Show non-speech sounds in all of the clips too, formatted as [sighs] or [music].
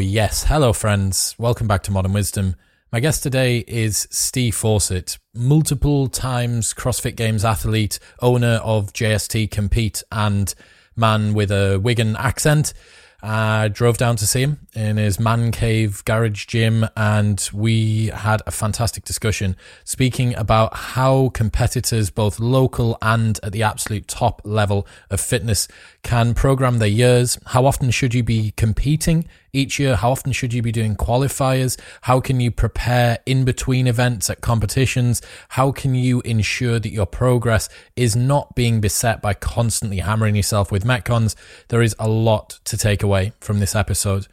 Oh, yes. Hello, friends. Welcome back to Modern Wisdom. My guest today is Steve Fawcett, multiple times CrossFit Games athlete, owner of JST Compete, and man with a Wigan accent. I drove down to see him in his man cave garage gym, and we had a fantastic discussion speaking about how competitors, both local and at the absolute top level of fitness, can program their years. How often should you be competing each year? How often should you be doing qualifiers? How can you prepare in between events at competitions? How can you ensure that your progress is not being beset by constantly hammering yourself with Metcons? There is a lot to take away from this episode.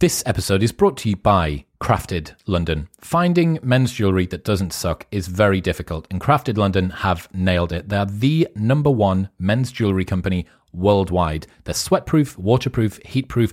This episode is brought to you by Crafted London. Finding men's jewellery that doesn't suck is very difficult, and Crafted London have nailed it. They're the number one men's jewellery company worldwide. They're sweatproof, waterproof, heatproof,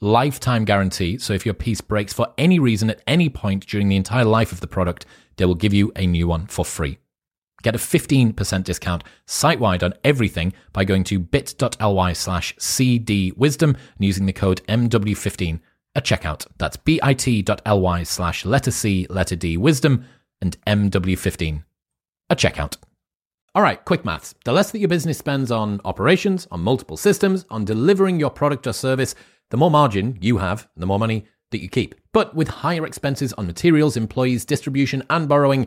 lifetime guarantee. So if your piece breaks for any reason at any point during the entire life of the product, they will give you a new one for free. Get a 15% discount site wide on everything by going to bit.ly slash cdwisdom and using the code MW15 at checkout. That's bit.ly slash letter C, letter D, wisdom and MW15 at checkout. All right, quick maths. The less that your business spends on operations, on multiple systems, on delivering your product or service, the more margin you have, the more money that you keep. But with higher expenses on materials, employees, distribution, and borrowing,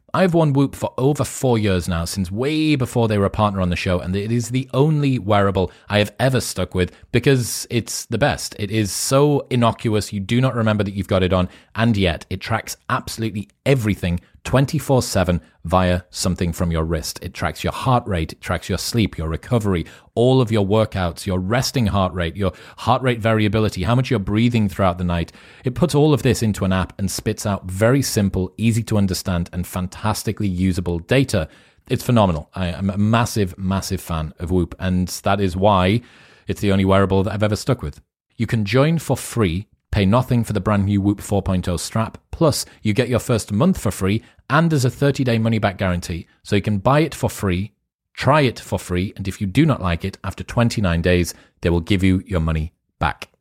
I've worn Whoop for over four years now, since way before they were a partner on the show, and it is the only wearable I have ever stuck with because it's the best. It is so innocuous, you do not remember that you've got it on, and yet it tracks absolutely everything 24 7 via something from your wrist. It tracks your heart rate, it tracks your sleep, your recovery, all of your workouts, your resting heart rate, your heart rate variability, how much you're breathing throughout the night. It puts all of this into an app and spits out very simple, easy to understand, and fantastically usable data. It's phenomenal. I am a massive, massive fan of Whoop, and that is why it's the only wearable that I've ever stuck with. You can join for free Pay nothing for the brand new Whoop 4.0 strap. Plus, you get your first month for free and there's a 30 day money back guarantee. So you can buy it for free, try it for free, and if you do not like it, after 29 days, they will give you your money back.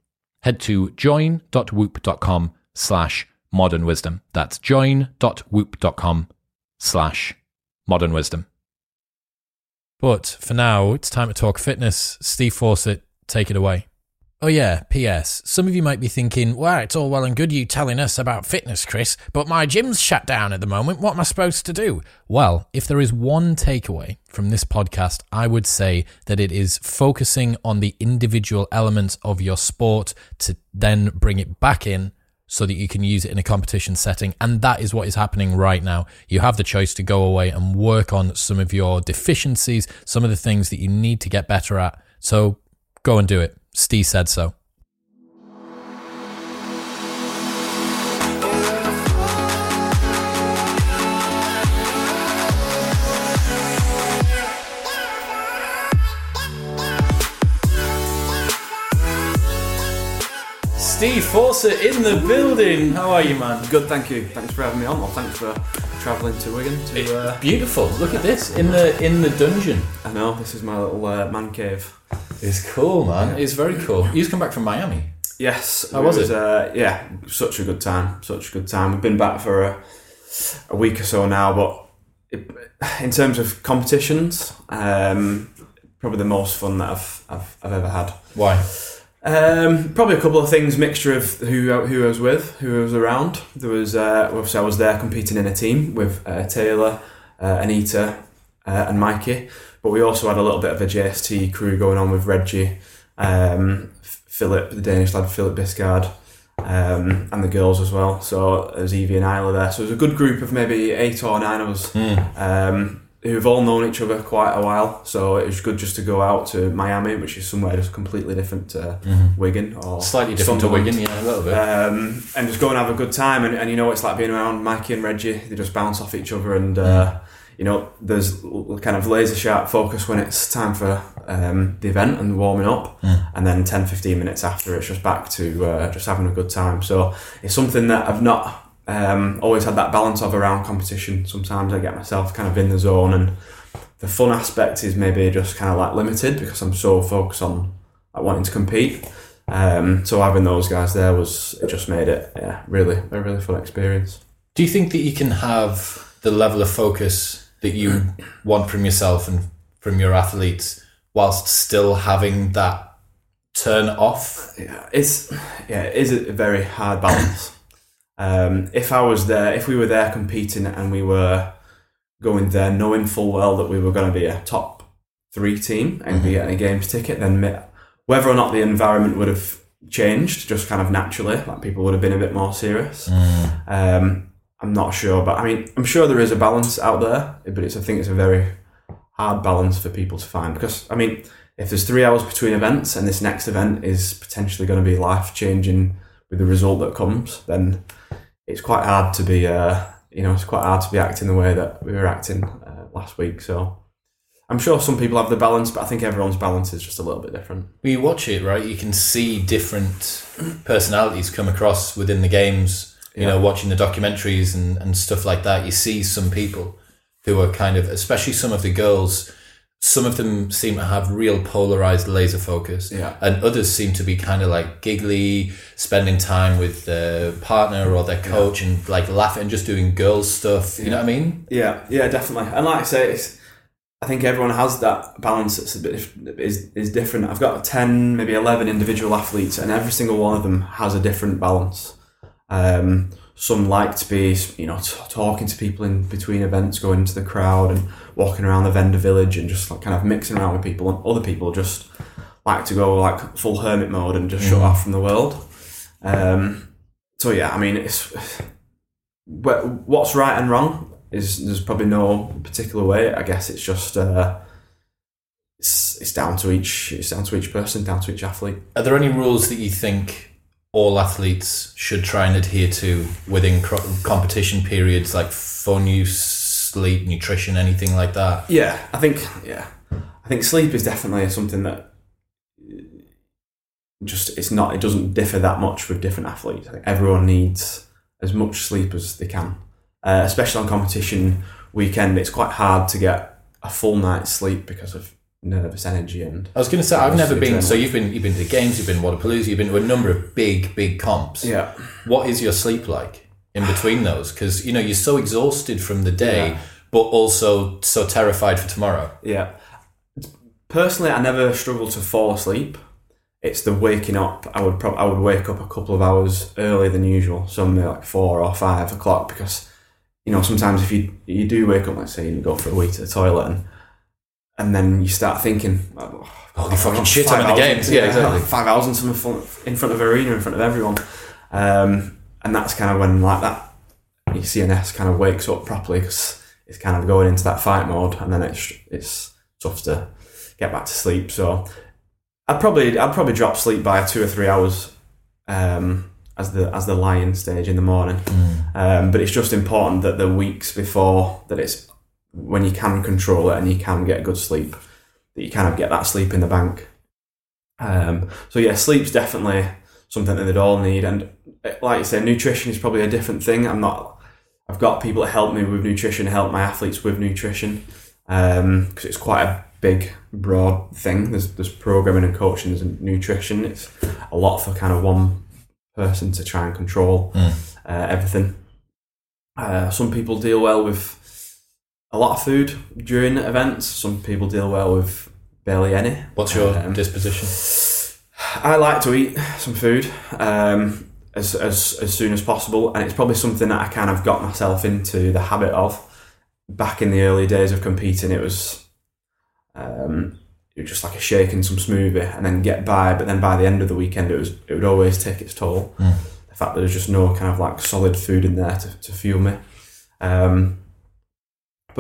Head to join.whoop.com slash modern wisdom. That's join.whoop.com slash modern wisdom. But for now, it's time to talk fitness. Steve Fawcett, take it away. Oh, yeah, P.S. Some of you might be thinking, well, it's all well and good you telling us about fitness, Chris, but my gym's shut down at the moment. What am I supposed to do? Well, if there is one takeaway from this podcast, I would say that it is focusing on the individual elements of your sport to then bring it back in so that you can use it in a competition setting. And that is what is happening right now. You have the choice to go away and work on some of your deficiencies, some of the things that you need to get better at. So go and do it. Steve said so. Steve Fawcett in the building. How are you, man? Good, thank you. Thanks for having me on. Well, thanks for travelling to Wigan. To, uh, Beautiful. Look at this in the in the dungeon. I know this is my little uh, man cave. It's cool, man. It's very cool. You just come back from Miami. Yes. How was it? Uh, yeah, such a good time. Such a good time. We've been back for a, a week or so now, but it, in terms of competitions, um, probably the most fun that I've I've, I've ever had. Why? Um, probably a couple of things, mixture of who who I was with, who I was around. There was uh, obviously I was there competing in a team with uh, Taylor, uh, Anita, uh, and Mikey, but we also had a little bit of a JST crew going on with Reggie, um, Philip, the Danish lad, Philip Biscard, um, and the girls as well. So there's Evie and Isla there. So it was a good group of maybe eight or nine of us. Um, who've all known each other quite a while, so it was good just to go out to Miami, which is somewhere just completely different to Wigan or Slightly different to Wigan, yeah, a little bit. Um, and just go and have a good time. And, and you know, it's like being around Mikey and Reggie. They just bounce off each other, and uh, you know, there's kind of laser sharp focus when it's time for um, the event and warming up. And then 10, 15 minutes after, it's just back to uh, just having a good time. So it's something that I've not um, always had that balance of around competition. Sometimes I get myself kind of in the zone, and the fun aspect is maybe just kind of like limited because I'm so focused on like, wanting to compete. Um, so having those guys there was it just made it yeah really a really fun experience. Do you think that you can have the level of focus that you [clears throat] want from yourself and from your athletes whilst still having that turn off? Yeah, it's yeah it is a very hard balance. Um, if I was there, if we were there competing and we were going there knowing full well that we were going to be a top three team and be getting a games ticket, then whether or not the environment would have changed just kind of naturally, like people would have been a bit more serious. Um, I'm not sure, but I mean, I'm sure there is a balance out there, but it's I think it's a very hard balance for people to find because I mean, if there's three hours between events and this next event is potentially going to be life changing with the result that comes, then it's quite hard to be, uh, you know, it's quite hard to be acting the way that we were acting uh, last week. So I'm sure some people have the balance, but I think everyone's balance is just a little bit different. When you watch it, right, you can see different personalities come across within the games. You know, watching the documentaries and, and stuff like that, you see some people who are kind of, especially some of the girls, some of them seem to have real polarized laser focus. Yeah. And others seem to be kind of like giggly, spending time with their partner or their coach and like laughing and just doing girls stuff. You know what I mean? Yeah, yeah, definitely. And like I say, it's, I think everyone has that balance that's a bit is is different. I've got ten, maybe eleven individual athletes, and every single one of them has a different balance. Um, some like to be, you know, t- talking to people in between events, going into the crowd and walking around the vendor village and just like kind of mixing around with people. And other people just like to go like full hermit mode and just shut off from the world. Um, so yeah, I mean, it's [sighs] what's right and wrong is there's probably no particular way. I guess it's just uh, it's it's down to each it's down to each person, down to each athlete. Are there any rules that you think all athletes should try and adhere to within cro- competition periods, like phone use, sleep, nutrition, anything like that? Yeah, I think yeah, I think sleep is definitely something that just it's not it doesn't differ that much with different athletes. I think everyone needs as much sleep as they can, uh, especially on competition weekend. It's quite hard to get a full night's sleep because of nervous energy and I was going to say I've never been. So you've been you've been to the games, you've been to Wodapalooza, you've been to a number of big big comps. yeah. What is your sleep like in between those? Because you know you're so exhausted from the day, Yeah. but also so terrified for tomorrow. Yeah. Personally, I never struggle to fall asleep. It's the waking up. I would prob- I would wake up a couple of hours earlier than usual, somewhere like four or five o'clock, because you know sometimes if you you do wake up, let's say, and you go for a wee to the toilet, and and then you start thinking, oh, Holy fucking shit, I'm in the games. Yeah, exactly. Five hours in some front, in front of arena, in front of everyone, um, and that's kind of when like that your CNS kind of wakes up properly because it's kind of going into that fight mode, and then it's it's tough to get back to sleep. So I'd probably I'd probably drop sleep by two or three hours um, as the as the lying stage in the morning. Um, but it's just important that the weeks before that it's when you can control it and you can get good sleep that you kind of get that sleep in the bank. Um, so yeah, sleep's definitely something that they'd all need, and uh, like you say, nutrition is probably a different thing. I'm not. I've got people that help me with nutrition, help my athletes with nutrition, because it's quite a big, broad thing. There's there's programming and coaching, there's nutrition. It's a lot for kind of one person to try and control Mm. uh, everything. Uh, some people deal well with a lot of food during events. Some people deal well with barely any. What's your Um, disposition? I like to eat some food um, as, as as soon as possible, and it's probably something that I kind of got myself into the habit of. Back in the early days of competing, it was um, it was just like a shake and some smoothie, and then get by. But then by the end of the weekend, it was it would always take its toll. Mm. The fact that there's just no kind of like solid food in there to, to fuel me. Um,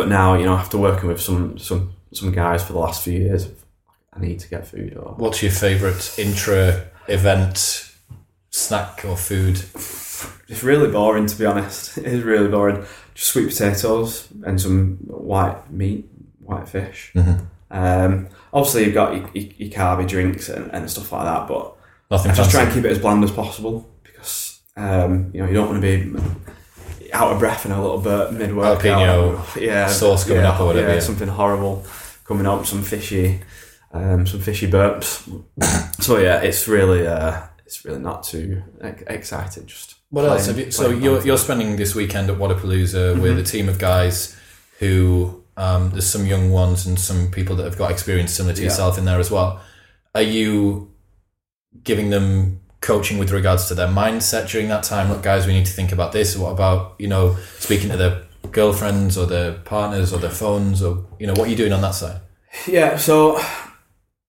but now, you know, after working with some some some guys for the last few years, I need to get food or What's your favourite intra event snack or food? It's really boring, to be honest. [laughs] It is really boring. Just sweet potatoes and some white meat, white fish. Mm-hmm. Um, obviously, you've got your, your, your carby drinks and, and stuff like that, but Nothing I just try and keep it as bland as possible because um, you know you don't want to be out of breath and a little bit mid workout. Yeah, sauce coming yeah, up or whatever, Yeah, yeah. something horrible coming up, some fishy, um, some fishy burps. [coughs] so yeah, it's really uh, it's really not too ex- exciting. Just What else have you? So you're you're spending this weekend at Wodapalooza with Mhm. a team of guys who um, there's some young ones and some people that have got experience similar to Yeah. yourself in there as well. Are you giving them coaching with regards to their mindset during that time? Look, guys, we need to think about this. What about you know speaking to their girlfriends or their partners or their phones or you know what are you doing on that side? Yeah, so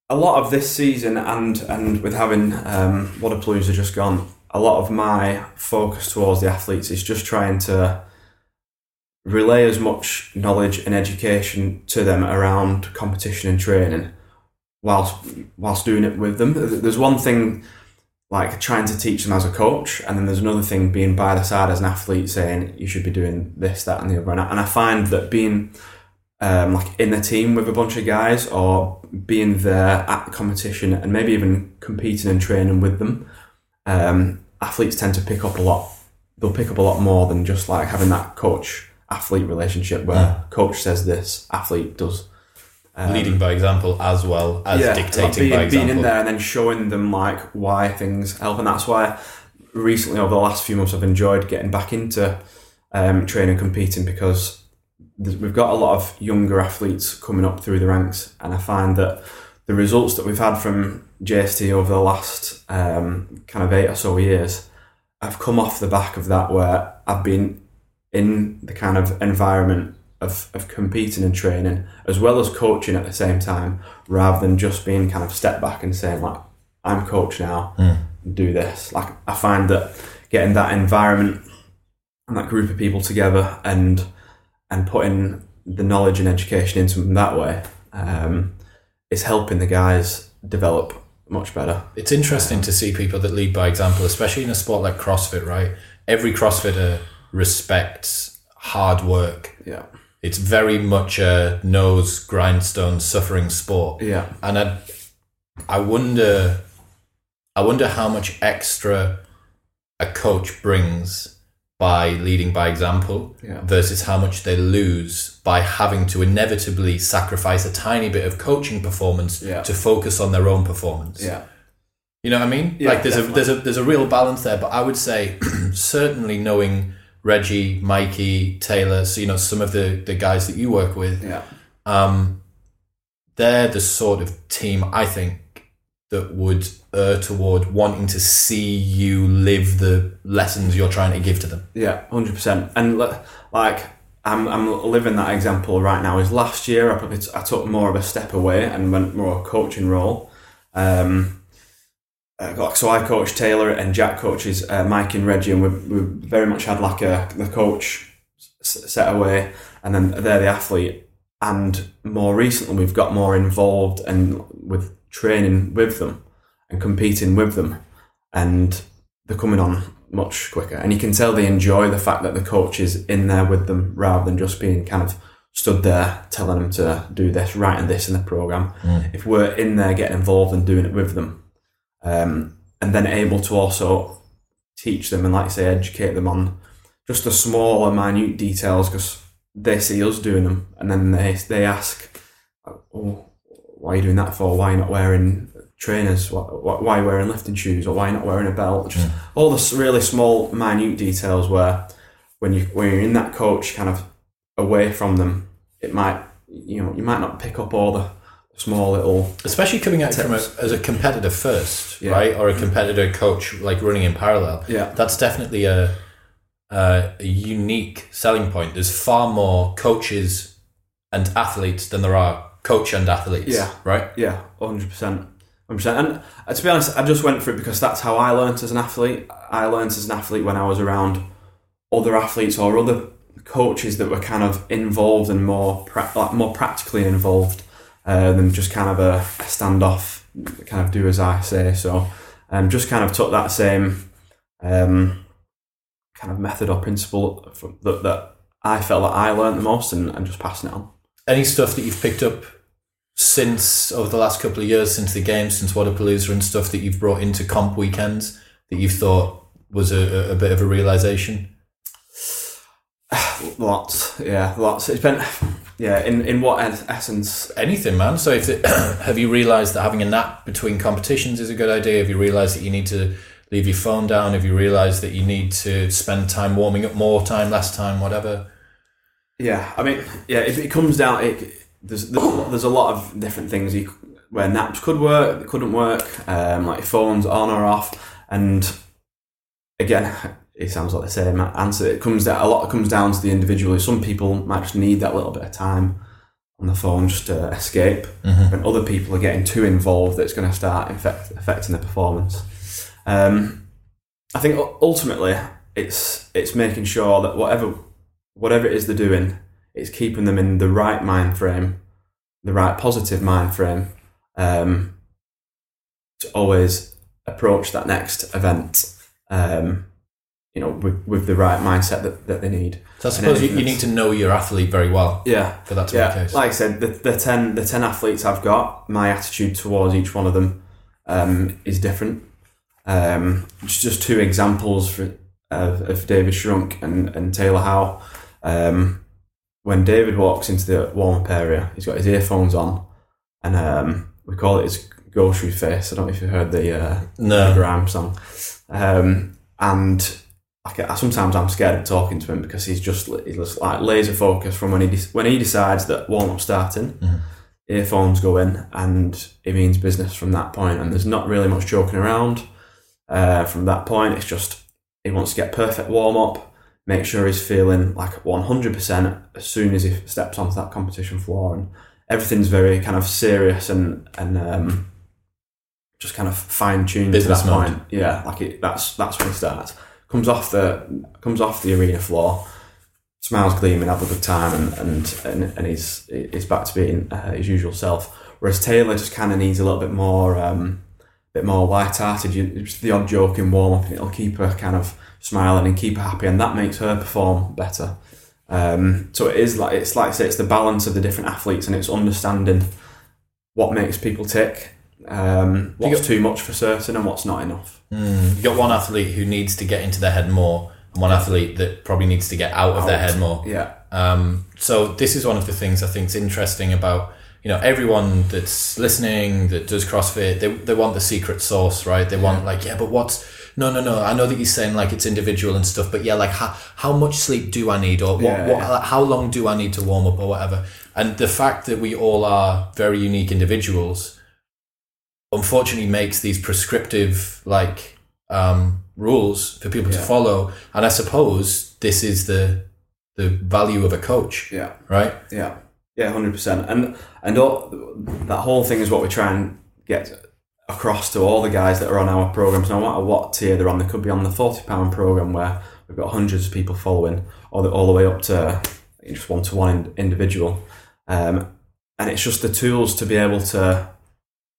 a lot of this season and and with having um, Wodapalooza just gone, a lot of my focus towards the athletes is just trying to relay as much knowledge and education to them around competition and training, whilst whilst doing it with them. There's one thing like trying to teach them as a coach, and then there's another thing being by the side as an athlete saying you should be doing this, that, and the other. And I, and I find that being um, like in the team with a bunch of guys or being there at the competition and maybe even competing and training with them, um, athletes tend to pick up a lot. They'll pick up a lot more than just like having that coach athlete relationship where Yeah. coach says this, athlete does. Um, Leading by example as well as yeah, dictating being, by being in there and then showing them like why things help, and that's why recently over the last few months I've enjoyed getting back into um, training and competing because we've got a lot of younger athletes coming up through the ranks, and I find that the results that we've had from JST over the last um, kind of eight or so years have come off the back of that where I've been in the kind of environment of, of competing and training as well as coaching at the same time rather than just being kind of step back and saying like I'm coach now Mm. do this like I find that getting that environment and that group of people together and and putting the knowledge and education into them that way um, is helping the guys develop much better It's interesting to see people that lead by example, especially in a sport like CrossFit, right? Every CrossFitter respects hard work. yeah It's very much a nose grindstone suffering sport. yeah And I, I wonder I wonder how much extra a coach brings by leading by example yeah versus how much they lose by having to inevitably sacrifice a tiny bit of coaching performance Yeah. to focus on their own performance. yeah You know what I mean? Yeah, like there's definitely. a there's a there's a real balance there, but I would say [clears throat] certainly knowing Reggie, Mikey, Taylor, so you know some of the the guys that you work with, yeah um, they're the sort of team I think that would err toward wanting to see you live the lessons you're trying to give to them. Yeah, hundred percent. And li- like I'm, I'm living that example right now. Is last year I probably t- I took more of a step away and went more a coaching role. Um, uh, so I coach Taylor and Jack coaches uh, Mike and Reggie, and we we very much had like a the coach set away, and then they're the athlete. And more recently, we've got more involved and with training with them and competing with them, and they're coming on much quicker. And you can tell they enjoy the fact that the coach is in there with them rather than just being kind of stood there telling them to do this, writing this in the program. If we're in there getting involved and doing it with them, um, and then able to also teach them and, like I say, educate them on just the smaller, minute details because they see us doing them, and then they they ask, "Oh, why are you doing that for? Why are you not wearing trainers? Why, why are you wearing lifting shoes? Or why are you not wearing a belt? Just Mm. all the really small, minute details where when you when you're in that coach kind of away from them, it might you know you might not pick up all the small little Especially coming out from a, as a competitor first, Yeah. right? Or a competitor coach, like running in parallel. yeah That's definitely a, a, unique selling point. There's far more coaches and athletes than there are coach and athletes. Yeah. Right? Yeah, hundred percent, hundred percent. And uh, to be honest, I just went for it because that's how I learnt as an athlete. I learnt as an athlete when I was around other athletes or other coaches that were kind of involved and more pra- like more practically involved uh, than just kind of a, a standoff, kind of do as I say. So, um, just kind of took that same um, kind of method or principle from, that that I felt that I learned the most and, and just passing it on. Any stuff that you've picked up since over the last couple of years, since the game, since Wodapalooza and stuff that you've brought into comp weekends that you've thought was a, a bit of a realization? [sighs] Lots, yeah, lots. It's been, yeah, in, in what es- essence? Anything, man. So, if it, [clears throat] have you realised that having a nap between competitions is a good idea? Have you realised that you need to leave your phone down? Have you realised that you need to spend time warming up more time, less time, whatever? Yeah, I mean, yeah, if it comes down, it, there's there's a lot of different things you, where naps could work, couldn't work, um, like phones on or off, and again, it sounds like the same answer. It comes down a lot. comes down to the individual. Some people might just need that little bit of time on the phone just to escape, and other people are getting too involved. That's going to start affect, affecting their performance. Um, I think ultimately, it's it's making sure that whatever whatever it is they're doing, it's keeping them in the right mind frame, the right positive mind frame, um, to always approach that next event, um, you know, with, with the right mindset that, that they need. So, I suppose you, you need to know your athlete very well Yeah, for that to be the case. Like I said, the, the ten the ten athletes I've got, my attitude towards each one of them um, is different. Um, just just two examples for, of, of David Shrunk and, and Taylor Howe. Um, when David walks into the warm up area, he's got his earphones on, and um, we call it his grocery face. I don't know if you heard the uh, no. Graham song. Um, and I, ca- sometimes I'm scared of talking to him because he's just he's just like laser focused from when he de- when he decides that warm up starting, Mhm. earphones go in, and it means business from that point. And there's not really much joking around. Uh, from that point, it's just he wants to get perfect warm up, make sure he's feeling like 100% as soon as he steps onto that competition floor, and everything's very kind of serious and and um, just kind of fine tuned to that mode. point. Yeah, like it, that's that's when he starts. Comes off the comes off the arena floor, smiles gleaming, have a good time, and and and, and he's he's back to being uh, his usual self. Whereas Taylor just kind of needs a little bit more, um, bit more light-hearted. Just the odd joke in warm up, and it'll keep her kind of smiling and keep her happy, and that makes her perform better. Um, so it is like it's like I say, it's the balance of the different athletes, and it's understanding what makes people tick, um, You what's got- too much for certain, and what's not enough. Mm. You got one athlete who needs to get into their head more, and one athlete that probably needs to get out of their head more. Yeah, Um, so this is one of the things I think is interesting about you know everyone that's listening that does CrossFit. They they want the secret sauce, right? They want like yeah, but what's no no no. I know that you're saying like it's individual and stuff, but yeah, like how how much sleep do I need, or what, Yeah, what yeah. how long do I need to warm up, or whatever. And the fact that we all are very unique individuals, unfortunately, makes these prescriptive like um, rules for people to follow. And I suppose this is the the value of a coach yeah. right? Yeah, yeah, hundred percent. And and all, that whole thing is what we try and get across to all the guys that are on our programs, no matter what tier they're on. They could be on the forty pound program where we've got hundreds of people following, or the, all the way up to just one to one individual. Um, and it's just the tools to be able to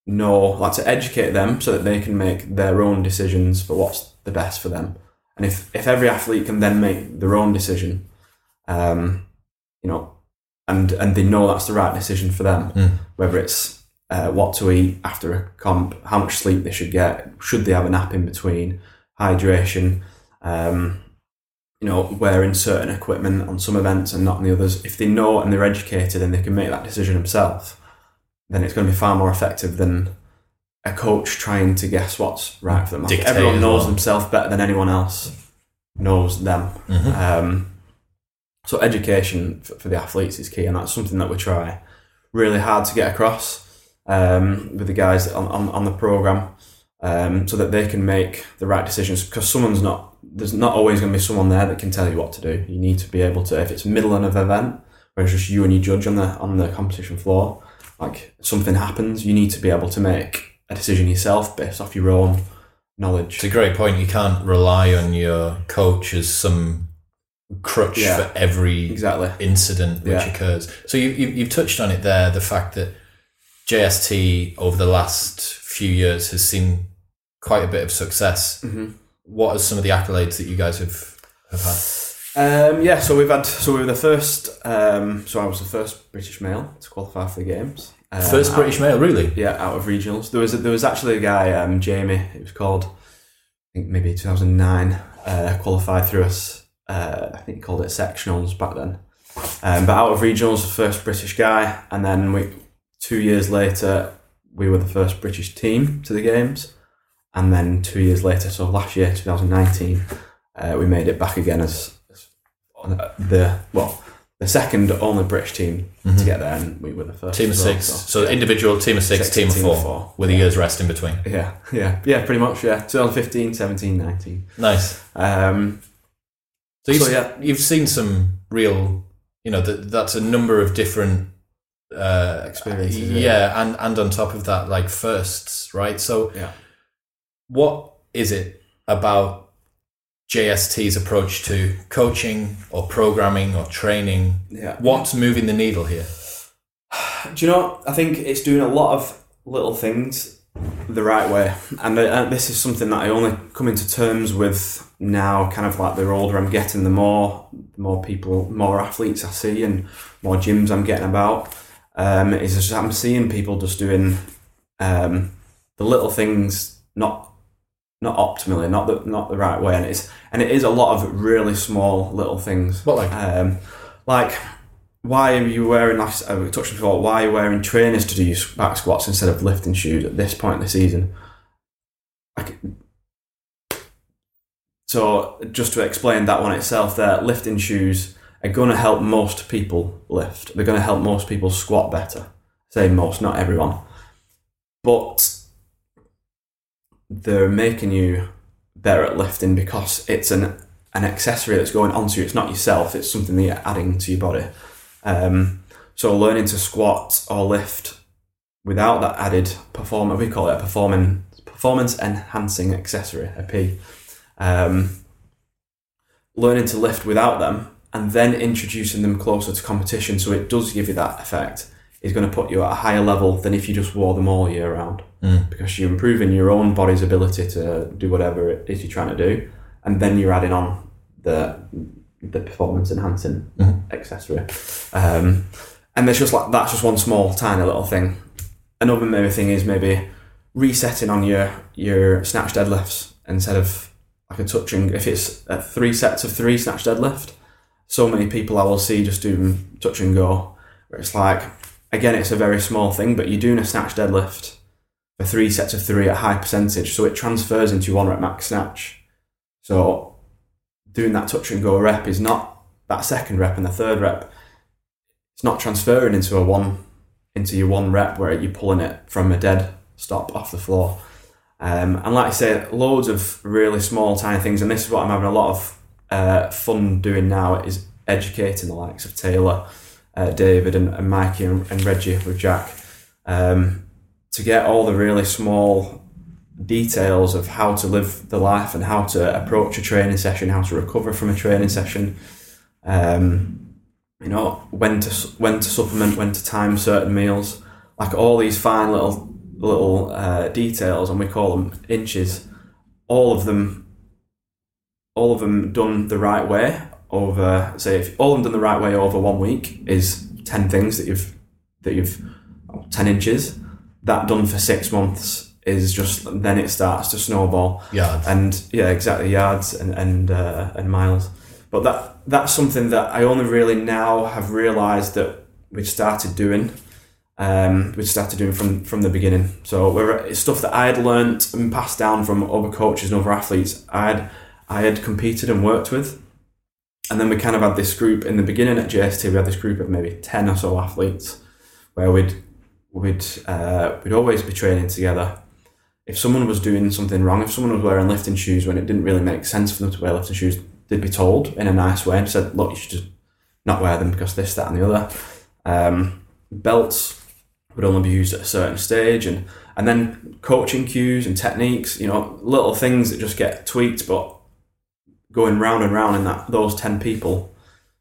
know, like to educate them, so that they can make their own decisions for what's the best for them. And if if every athlete can then make their own decision, um, you know, and and they know that's the right decision for them. Mm. Whether it's uh, what to eat after a comp, how much sleep they should get, should they have a nap in between, hydration, um, you know, wearing certain equipment on some events and not on the others. If they know and they're educated and they can make that decision themselves, then it's going to be far more effective than a coach trying to guess what's right for them. Dictate everyone knows well. themselves better than anyone else knows them. Mhm. Um, so education for, for the athletes is key, and that's something that we try really hard to get across um, with the guys on, on, on the program, um, so that they can make the right decisions. Because someone's not there's not always going to be someone there that can tell you what to do. You need to be able to, if it's middle of an event, where it's just you and your judge on the on the competition floor, like something happens, you need to be able to make a decision yourself based off your own knowledge. It's a great point. You can't rely on your coach as some crutch Yeah. for every Exactly. incident which Yeah. occurs. So you, you, you've touched on it there, the fact that JST over the last few years has seen quite a bit of success. hmm What are some of the accolades that you guys have, have had? Um, yeah, so we've had so we were the first. Um, so I was the first British male to qualify for the games. Um, First out- British male, really? yeah, out of regionals. There was there was actually a guy, um, Jamie. It was called, I think maybe two thousand nine. Uh, qualified through us. Uh, I think he called it sectionals back then. Um, but out of regionals, the first British guy, and then we two years later we were the first British team to the games, and then two years later, so last year, two thousand nineteen, uh, we made it back again as, the well the second only British team to get there, and we were the first. Mm-hmm. Team of well, six. so- So individual team of six, Six, team of team four, of four. with a year's rest in between. Yeah, yeah, yeah, pretty much, yeah. 2015, 17, 19. Nice. Um, So you've, So, yeah. you've seen some real, you know, that that's a number of different uh, Experiences, Yeah, yeah. and and on top of that, like firsts, right? So, Yeah. what is it about JST's approach to coaching or programming or training? yeah. What's moving the needle here? [sighs] Do you know, I think it's doing a lot of little things the right way. And uh, this is something that I only come into terms with now, kind of like the older I'm getting, the more, the more people, more athletes I see and more gyms I'm getting about. Um, is just I'm seeing people just doing um, the little things not optimally, not the not the right way, and it's and it is a lot of really small little things. What like? Um, like, why are you wearing, like I we touched before, why are you wearing trainers to do your back squats instead of lifting shoes at this point in the season? Like, so, just to explain that one itself, there, lifting shoes are going to help most people lift. They're going to help most people squat better. Say most, not everyone. But they're making you better at lifting because it's an an accessory that's going onto you. It's not yourself. It's something that you're adding to your body. Um, so learning to squat or lift without that added performance, we call it a performing performance enhancing accessory, a P. Um, learning to lift without them and then introducing them closer to competition, so it does give you that effect, is going to put you at a higher level than if you just wore them all year round Mm. because you're improving your own body's ability to do whatever it is you're trying to do, and then you're adding on the the performance enhancing Mhm. accessory. Um, and there's just like that's just one small tiny little thing. Another maybe thing is maybe resetting on your your snatch deadlifts instead of like a touching. If it's three sets of three snatch deadlift, so many people I will see just doing touch and go, where it's like again it's a very small thing, but you're doing a snatch deadlift for three sets of three at high percentage, so it transfers into one rep max snatch. So doing that touch and go rep is not that second rep and the third rep. It's not transferring into a one into your one rep where you're pulling it from a dead stop off the floor. Um, and like I say, loads of really small, tiny things. And this is what I'm having a lot of uh, fun doing now is educating the likes of Taylor, uh, David, and, and Mikey and, and Reggie with Jack. Um, to get all the really small details of how to live the life and how to approach a training session, how to recover from a training session, um, you know, when to when to supplement, when to time certain meals, like all these fine little little uh, details, and we call them inches. All of them, all of them done the right way over. Say, if all of them done the right way over one week is ten things that you've that you've ten inches that done for six months is just then it starts to snowball Yards. and yeah exactly yards and and uh, and miles but that that's something that I only really now have realized that we've started doing um, we started doing from from the beginning. So we're, it's stuff that I had learnt and passed down from other coaches and other athletes I had I had competed and worked with, and then we kind of had this group in the beginning at JST. We had this group of maybe ten or so athletes, where we'd we'd uh, we'd always be training together. If someone was doing something wrong, if someone was wearing lifting shoes when it didn't really make sense for them to wear lifting shoes, they'd be told in a nice way and said, "Look, you should just not wear them because this, that, and the other." Um, belts would only be used at a certain stage, and and then coaching cues and techniques, you know, little things that just get tweaked, but going round and round in that those ten people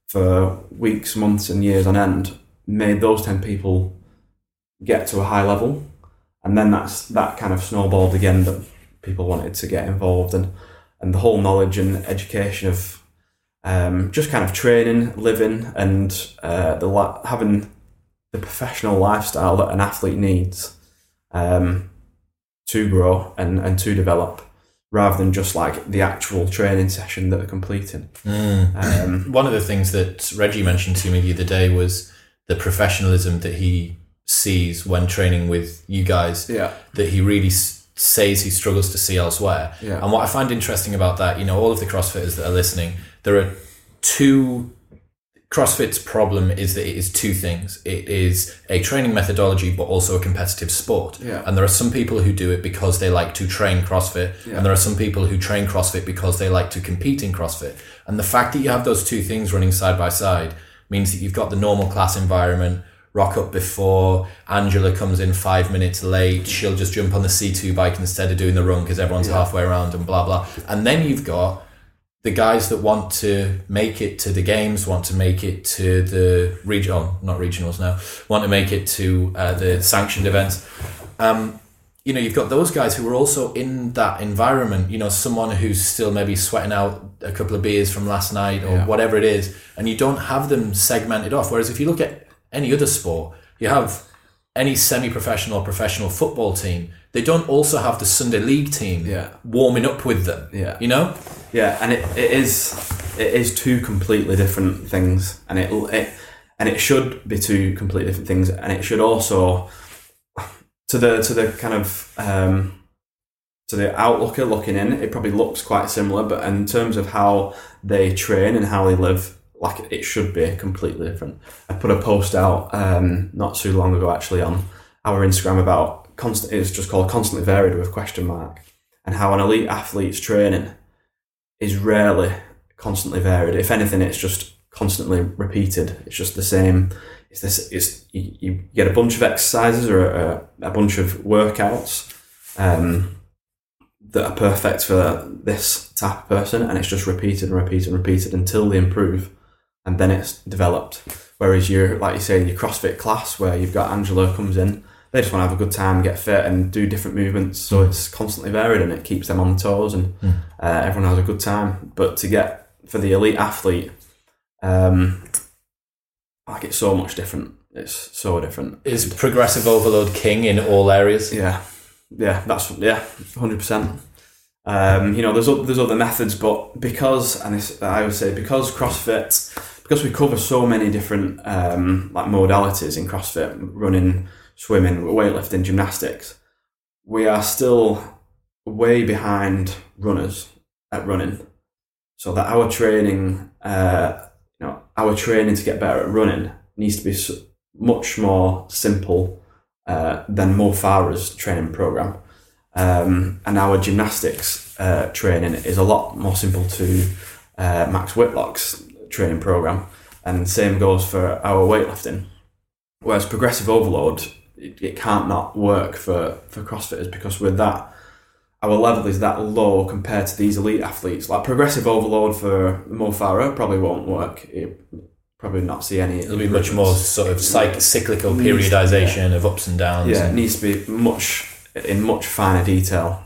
for weeks, months, and years on end made those ten people get to a high level, and then that's that kind of snowballed again that people wanted to get involved. And and the whole knowledge and education of um, just kind of training, living, and uh, the la- having the professional lifestyle that an athlete needs um, to grow and, and to develop rather than just like the actual training session that they're completing. Mm. Um, [clears throat] One of the things that Reggie mentioned to me the other day was the professionalism that he sees when training with you guys. Yeah. That he really s- says he struggles to see elsewhere. Yeah. And what I find interesting about that, you know, all of the CrossFitters that are listening, there are two CrossFit's problem is that it is two things. It is a training methodology, but also a competitive sport. Yeah. And there are some people who do it because they like to train CrossFit, Yeah. and there are some people who train CrossFit because they like to compete in CrossFit. And the fact that you have those two things running side by side means that you've got the normal class environment. Rock up before Angela comes in five minutes late. She'll just jump on the C2 bike instead of doing the run because everyone's Yeah. halfway around and blah blah. And then you've got the guys that want to make it to the games, want to make it to the region, oh, not regionals now, want to make it to uh, the sanctioned events. Um, you know, you've got those guys who are also in that environment. You know, someone who's still maybe sweating out a couple of beers from last night or Yeah. whatever it is, and you don't have them segmented off. Whereas if you look at any other sport, you have any semi-professional or professional football team. They don't also have the Sunday league team Yeah. warming up with them. Yeah. You know, Yeah, and it, it is it is two completely different things, and it, it and it should be two completely different things, and it should also to the to the kind of um, to the outlooker looking in, it probably looks quite similar, but in terms of how they train and how they live, like it should be completely different. I put a post out um, not too long ago actually on our Instagram about constant. It's just called constantly varied with question mark, and how an elite athlete's training is rarely constantly varied. If anything, it's just constantly repeated. It's just the same. It's this. It's you, you get a bunch of exercises or a, a bunch of workouts um, that are perfect for this type of person, and it's just repeated and repeated and repeated until they improve, and then it's developed. Whereas you're like you say in your CrossFit class where you've got Angela comes in, they just want to have a good time, get fit, and do different movements. So it's constantly varied and it keeps them on the toes, and Mm. uh, everyone has a good time. But to get for the elite athlete, um, like it's so much different. It's so different. is progressive overload king in all areas? Yeah, yeah, that's yeah, hundred percent. Um, you know, there's there's other methods, but because and this, I would say because CrossFit, because we cover so many different um, like modalities in CrossFit, running, swimming, weightlifting, gymnastics, we are still way behind runners at running. So that our training, uh, you know, our training to get better at running needs to be much more simple uh, than Mo Farah's training program. Um, and our gymnastics uh, training is a lot more simple to uh, Max Whitlock's training program. And same goes for our weightlifting. Whereas progressive overload, it, it can't not work for, for CrossFitters because with that, our level is that low compared to these elite athletes. Like progressive overload for Mo Farah probably won't work. It probably not see any. It'll be much more sort of cyc- cyclical Needs to- periodization of ups and downs. Yeah, it needs to be much in much finer detail.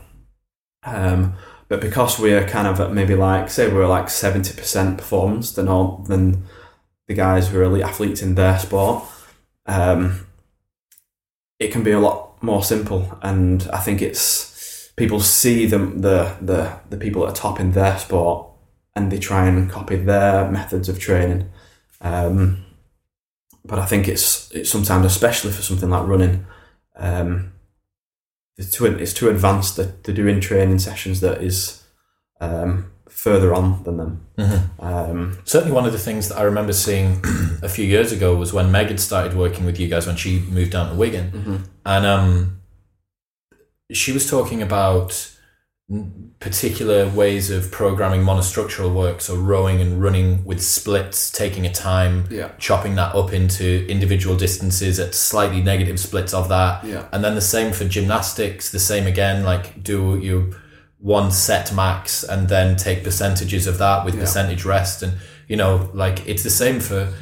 Um, but because we're kind of at maybe like say we're like seventy percent performance than all than the guys who are elite athletes in their sport, um, it can be a lot more simple. And I think it's people see them the the the people at the top in their sport, and they try and copy their methods of training. Um, but I think it's it's sometimes, especially for something like running, um, it's too it's too advanced to, to do in training sessions that is um, further on than them. Mm-hmm. Um, Certainly, one of the things that I remember seeing [clears throat] a few years ago was when Meg had started working with you guys when she moved down to Wigan, mhm. and um, she was talking about particular ways of programming monostructural work, so rowing and running with splits, taking a time, Yeah, chopping that up into individual distances at slightly negative splits of that, yeah, and then the same for gymnastics. The same again, like do you one set max and then take percentages of that with Yeah. percentage rest, and you know, like it's the same for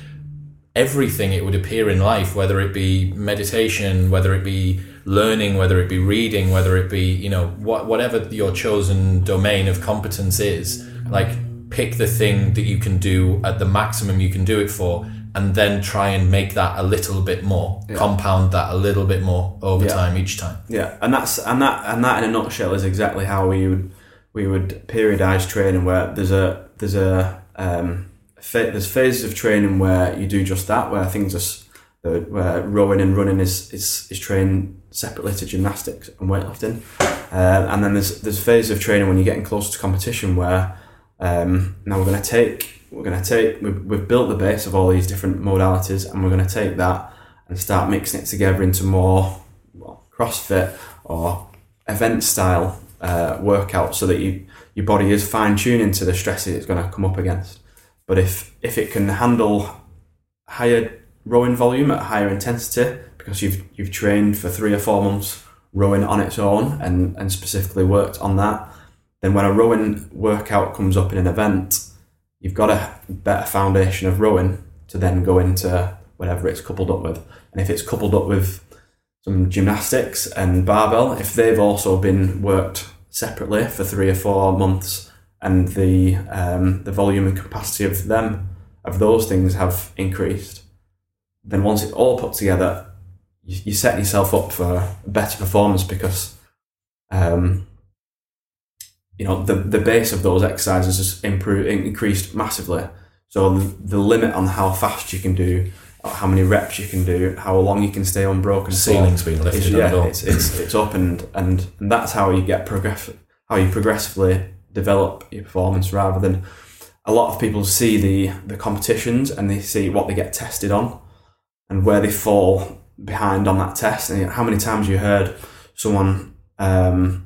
everything. It would appear in life, whether it be meditation, whether it be learning, whether it be reading, whether it be you know what whatever your chosen domain of competence is. Like pick the thing that you can do at the maximum you can do it for. And then try and make that a little bit more, Yeah. compound that a little bit more over Yeah. time each time. yeah, and that's and that and that in a nutshell is exactly how we would we would periodize training. Where there's a there's a um, there's phases of training where you do just that, where things are where rowing and running is is, is trained separately to gymnastics and weightlifting, uh, and then there's there's phases of training when you're getting closer to competition where um, now we're going to take we're going to take we've, we've built the base of all these different modalities and we're going to take that and start mixing it together into more well, CrossFit or event style uh, workout so that you your body is fine tuning to the stresses it's going to come up against. But if if it can handle higher rowing volume at higher intensity because you've you've trained for three or four months rowing on its own and, and specifically worked on that, then when a rowing workout comes up in an event, you've got a better foundation of rowing to then go into whatever it's coupled up with. And if it's coupled up with some gymnastics and barbell, if they've also been worked separately for three or four months, and the um, the volume and capacity of them of those things have increased, then once it's all put together, you, you set yourself up for better performance because, um, you know, the the base of those exercises has improved increased massively. So the, the limit on how fast you can do, how many reps you can do, how long you can stay unbroken. The ceiling's been lifted it's, yeah, it's, it's, it's up and, and, and that's how you get progress, how you progressively develop your performance rather than a lot of people see the, the competitions and they see what they get tested on and where they fall behind on that test. And how many times you heard someone um,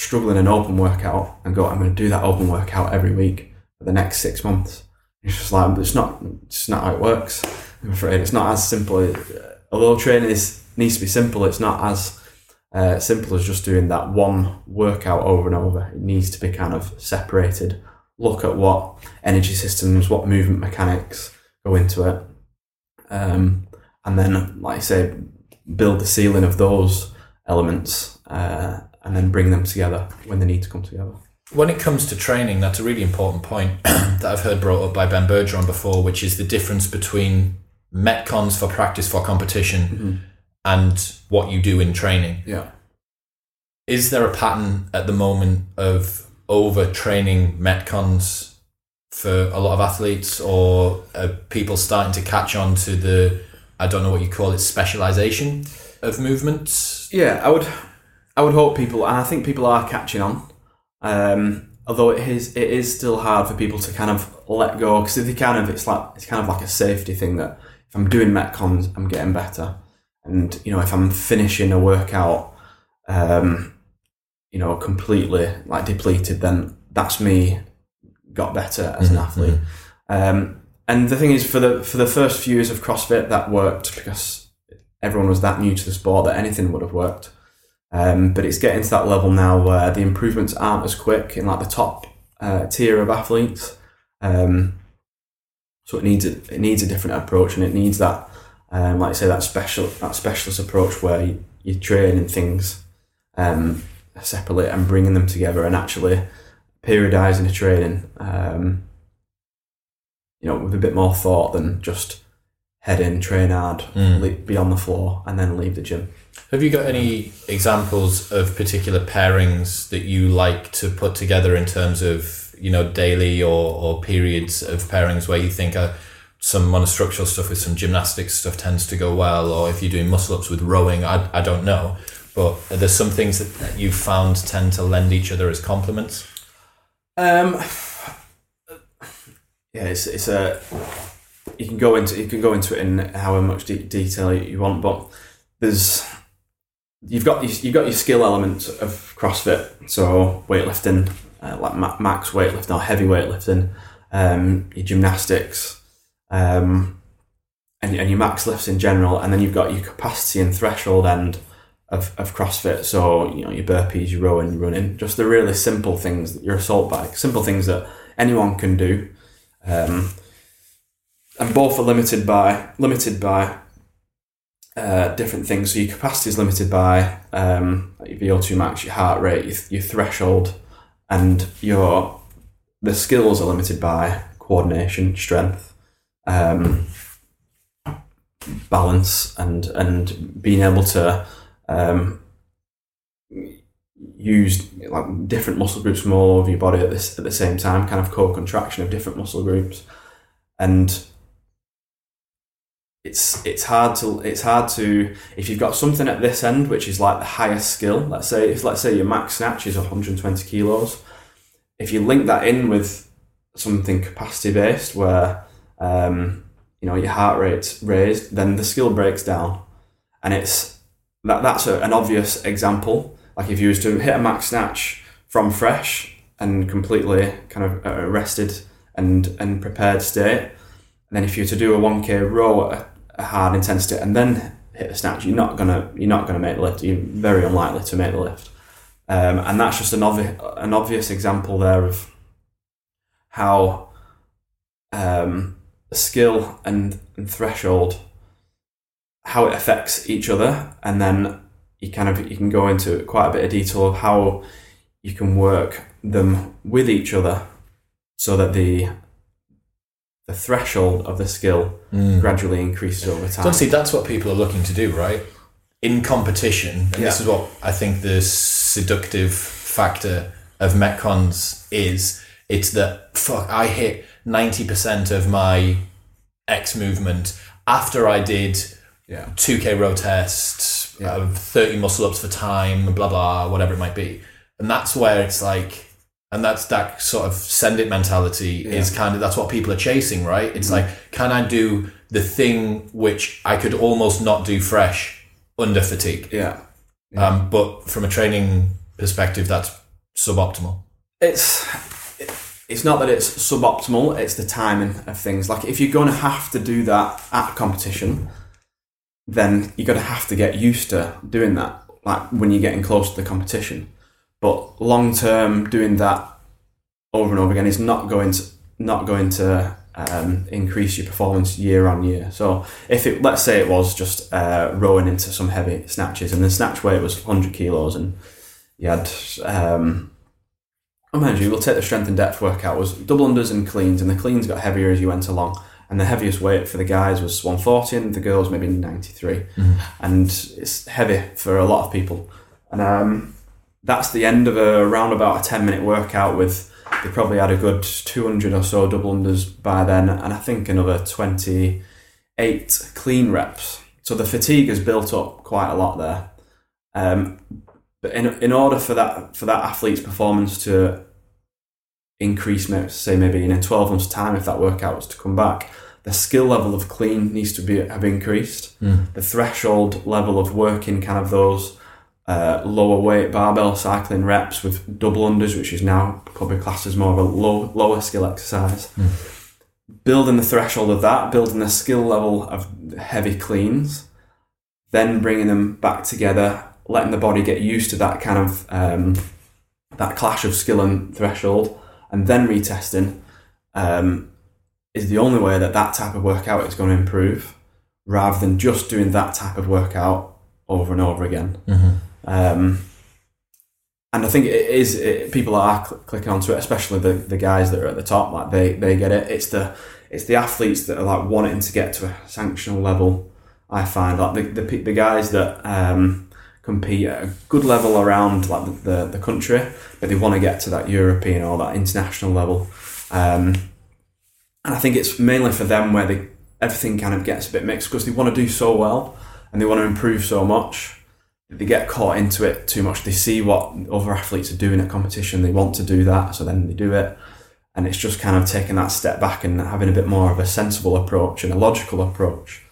struggling in an open workout and go, I'm going to do that open workout every week for the next six months. It's just like, it's not, it's not how it works. I'm afraid it's not as simple. Although training is, needs to be simple, it's not as uh, simple as just doing that one workout over and over. It needs to be kind of separated. Look at what energy systems, what movement mechanics go into it, um, and then, like I say, build the ceiling of those elements, uh, and then bring them together when they need to come together. When it comes to training, that's a really important point [clears throat] that I've heard brought up by Ben Bergeron before, which is the difference between metcons for practice for competition mm-hmm. and what you do in training. Yeah. Is there a pattern at the moment of overtraining metcons for a lot of athletes, or are people starting to catch on to the I don't know what you call it specialization of movements? Yeah, I would, I would hope people, and I think people are catching on. Um, although it is, it is still hard for people to kind of let go because they kind of, it's like it's kind of like a safety thing that if I'm doing metcons, I'm getting better, and you know if I'm finishing a workout, um, you know, completely like depleted, then that's me got better as an athlete. Um, and the thing is, for the for the first few years of CrossFit, that worked because everyone was that new to the sport that anything would have worked. Um, but it's getting to that level now where the improvements aren't as quick in like the top uh, tier of athletes. Um, so it needs a, it needs a different approach, and it needs that, um, like I say, that special that specialist approach where you, you're training things um, separately and bringing them together, and actually periodizing the training. Um, you know, with a bit more thought than just head in, train hard, Mm. be on the floor, and then leave the gym. Have you got any examples of particular pairings that you like to put together in terms of you know daily or, or periods of pairings where you think uh, some monostructural stuff with some gymnastics stuff tends to go well, or if you're doing muscle ups with rowing, I, I don't know. But there's some things that, you've found tend to lend each other as complements. Um, yeah, it's it's a you can go into you can go into it in however much de- detail you want, but there's you've got your, you've got your skill elements of CrossFit, so weightlifting, uh, like max weightlifting or heavy weightlifting, um, your gymnastics, um, and, and your max lifts in general, and then you've got your capacity and threshold end of, of CrossFit. So you know your burpees, your rowing, running, just the really simple things, your assault bike, simple things that anyone can do. Um, and both are limited by limited by uh, different things. So your capacity is limited by um, your VO2 max, your heart rate, your, your threshold, and your the skills are limited by coordination, strength, um, balance, and and being able to um, use like different muscle groups from all over your body at this at the same time, kind of co-contraction of different muscle groups, and it's it's hard to it's hard to if you've got something at this end which is like the highest skill. Let's say if let's say your max snatch is 120 kilos, if you link that in with something capacity based where um, you know your heart rate's raised, then the skill breaks down, and it's that that's a, an obvious example. Like if you was to hit a max snatch from fresh and completely kind of rested and and prepared state, and then if you were to do a one k row at a, hard intensity and then hit a snatch, you're not gonna you're not gonna make the lift. You're very unlikely to make the lift, um, and that's just an obvious an obvious example there of how um, skill and, and threshold how it affects each other, and then you kind of you can go into quite a bit of detail of how you can work them with each other so that the the threshold of the skill Mm. gradually increases over So time. obviously, that's what people are looking to do, right? In competition, and this is what I think the seductive factor of Metcons is. It's that fuck, I hit ninety percent of my X movement after I did yeah, two K row tests, Yeah. uh, thirty muscle ups for time, blah blah, whatever it might be, and that's where it's like. And that's that sort of send it mentality is kind of that's what people are chasing, right? It's like, can I do the thing which I could almost not do fresh under fatigue? yeah. Um, but from a training perspective, that's suboptimal. it's it's not that it's suboptimal it's the timing of things like if you're going to have to do that at competition then you're going to have to get used to doing that like when you're getting close to the competition but long term doing that over and over again is not going to not going to um, increase your performance year on year so if it let's say it was just uh, rowing into some heavy snatches and the snatch weight was 100 kilos and you had um, Oh, mind you, we'll take the strength and depth workout was double unders and cleans, and the cleans got heavier as you went along. And the heaviest weight for the guys was 140, and the girls maybe 93. And it's heavy for a lot of people. And um, that's the end of a around about a 10 minute workout with they probably had a good 200 or so double unders by then, and I think another 28 clean reps. So the fatigue has built up quite a lot there. Um, but in, in order for that for that athlete's performance to increase, maybe, say maybe in a 12 months time, if that workout was to come back, the skill level of clean needs to be have increased. The threshold level of working kind of those uh, lower weight barbell cycling reps with double unders, which is now probably classed as more of a low, lower skill exercise. Building the threshold of that, building the skill level of heavy cleans, then bringing them back together, letting the body get used to that kind of um, that clash of skill and threshold, and then retesting um, is the only way that that type of workout is going to improve, rather than just doing that type of workout over and over again. Um, and I think it is it, people are cl- clicking onto it, especially the, the guys that are at the top. Like they, they get it. It's the it's the athletes that are like wanting to get to a sanctional level. I find like the the, the guys that um, compete at a good level around like the, the, the country, but they want to get to that European or that international level. Um, and I think it's mainly for them where they everything kind of gets a bit mixed because they want to do so well and they want to improve so much. They get caught into it too much. They see what other athletes are doing at competition. They want to do that, so then they do it. And it's just kind of taking that step back and having a bit more of a sensible approach and a logical approach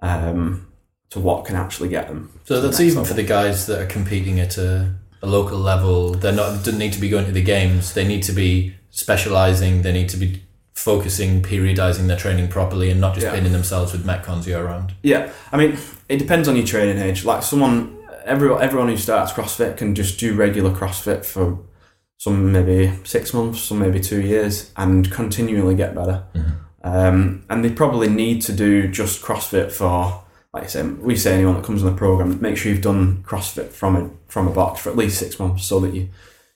um, to what can actually get them. So that's even level. for the guys that are competing at a, a local level. They're not don't need to be going to the games. They need to be specializing. They need to be focusing, periodizing their training properly, and not just yeah. pinning themselves with metcons year round. Yeah, I mean, it depends on your training age. Like someone, everyone, everyone who starts CrossFit can just do regular CrossFit for some maybe six months, some maybe two years, and continually get better. Mm-hmm. Um, and they probably need to do just CrossFit for, like I say, we say anyone that comes on the program, make sure you've done CrossFit from a from a box for at least six months, so that you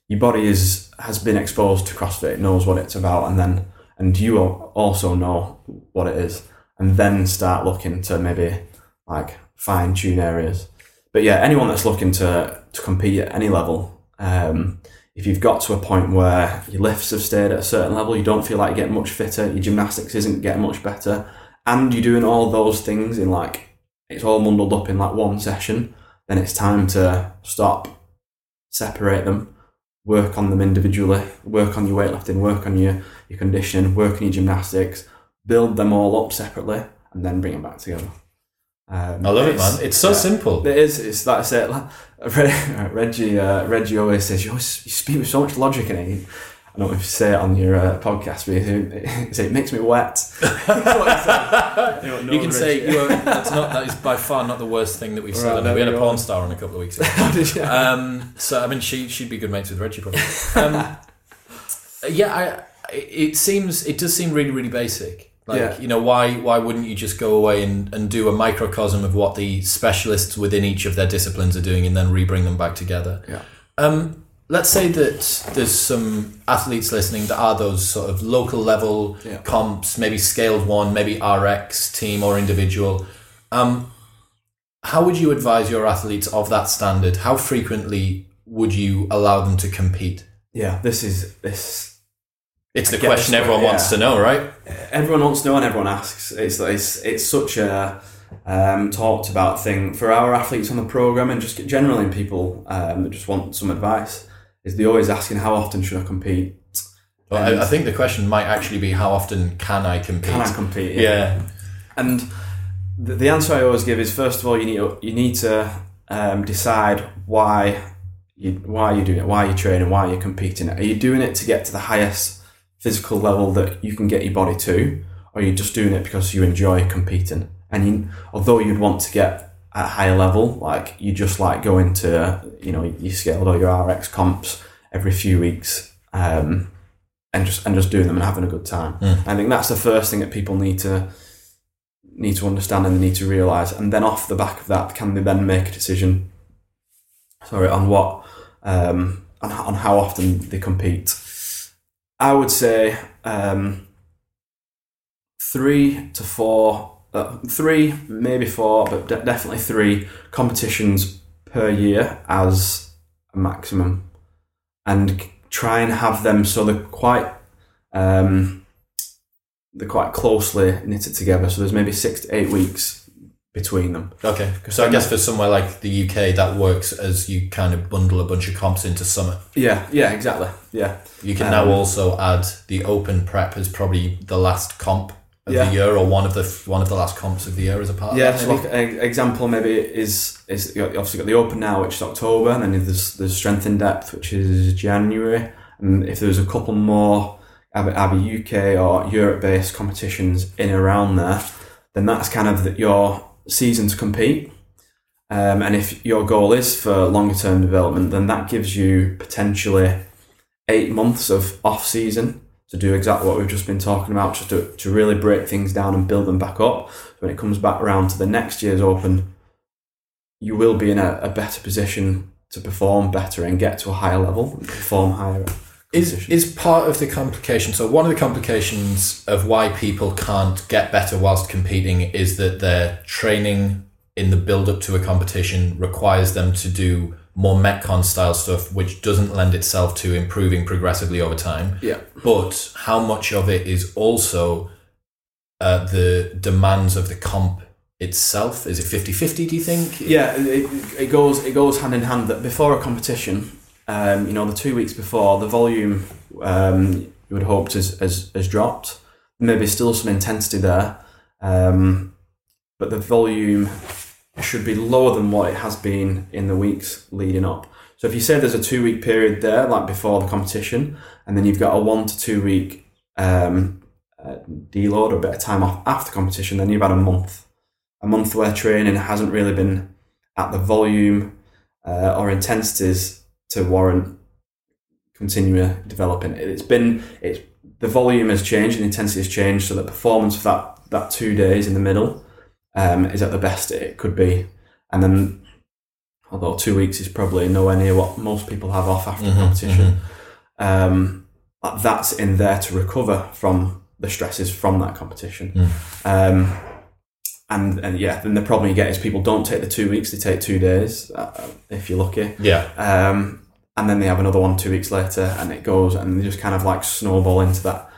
your body is has been exposed to CrossFit, knows what it's about, and then and you also know what it is, and then start looking to maybe like fine tune areas. But yeah, anyone that's looking to to compete at any level, um, if you've got to a point where your lifts have stayed at a certain level, you don't feel like you're getting much fitter, your gymnastics isn't getting much better, and you're doing all those things in like it's all bundled up in like one session, then it's time to stop, separate them, work on them individually, work on your weightlifting, work on your, your conditioning, work on your gymnastics, build them all up separately, and then bring them back together. Um, I love it, man. It's so yeah, simple. It is. It's like I said. [laughs] Reggie, uh, Reggie always says you, always, you speak with so much logic in it. I don't know if you say it on your uh, podcast, but it, it makes me wet. [laughs] [laughs] you, can say you are, that's not that is by far not the worst thing that we've said. Right, we had a porn star on a couple of weeks ago. um, so I mean, she she'd be good mates with Reggie probably. Um, yeah, I, it seems it does seem really really basic. Like yeah. you know, why why wouldn't you just go away and, and do a microcosm of what the specialists within each of their disciplines are doing and then rebring them back together? Yeah. Um, let's say that there's some athletes listening that are those sort of local level yeah. comps, maybe scaled one, maybe RX team or individual. Um, how would you advise your athletes of that standard? How frequently would you allow them to compete? Yeah, this is this. It's the question everyone yeah. wants to know, right? Everyone wants to know, and everyone asks. It's it's it's such a um, talked about thing for our athletes on the program, and just generally people um, that just want some advice is they always asking how often should I compete? Well, I, I, think the question might actually be how often can I compete? Can I compete? Yeah. yeah. And the, the, answer I always give is first of all you need to, you need to um, decide why you why you're doing it, why you're training, why you're competing. Are you doing it to get to the highest physical level that you can get your body to, or you're just doing it because you enjoy competing? And you, although you'd want to get at a higher level. Like you just like going to you know you scaled or your RX comps every few weeks, um, and just and just doing them and having a good time. Mm. I think that's the first thing that people need to need to understand and they need to realize. And then off the back of that, can they then make a decision? Sorry, on what um, on, on how often they compete. I would say um, three to four uh, three, maybe four, but de- definitely three competitions per year as a maximum, and try and have them so they're quite um, they're quite closely knitted together. So there's maybe six to eight weeks between them. Okay, so I guess for somewhere like the UK, that works as you kind of bundle a bunch of comps into summer. Yeah, yeah, exactly. Yeah, you can um, now also add the open prep as probably the last comp of yeah. the year or one of the one of the last comps of the year as a part yeah, of that? Yeah, so like an example maybe is is you obviously got the Open now, which is October, and then there's there's Strength in Depth, which is January, and if there's a couple more either, UK or Europe based competitions in around there, then that's kind of the, your season to compete. Um, and if your goal is for longer term development, then that gives you potentially eight months of off season to do exactly what we've just been talking about, just to, to really break things down and build them back up. So when it comes back around to the next year's Open, you will be in a, a better position to perform better and get to a higher level and perform higher. Is, is part of the complication. So, one of the complications of why people can't get better whilst competing is that their training in the build up to a competition requires them to do more Metcon style stuff, which doesn't lend itself to improving progressively over time. Yeah. But how much of it is also uh, the demands of the comp itself? Is it 50-50, do you think? Yeah, it, it goes it goes hand in hand. That before a competition, um, you know, the two weeks before, the volume um, you would hoped has, has has dropped. Maybe still some intensity there, um, but the volume should be lower than what it has been in the weeks leading up. So if you say there's a two week period there, like before the competition, and then you've got a one to two week um, uh, deload or a bit of time off after competition, then you've had a month, a month where training hasn't really been at the volume uh, or intensities to warrant continuing developing. It's been it's the volume has changed and the intensity has changed, so the performance of that that two days in the middle um, is at the best it could be, and then although two weeks is probably nowhere near what most people have off after Mhm, competition. Um, that's in there to recover from the stresses from that competition. Mm. Um, and and yeah, then the problem you get is people don't take the two weeks; they take two days uh, if you're lucky. Yeah. Um, and then they have another one two weeks later, and it goes, and they just kind of like snowball into that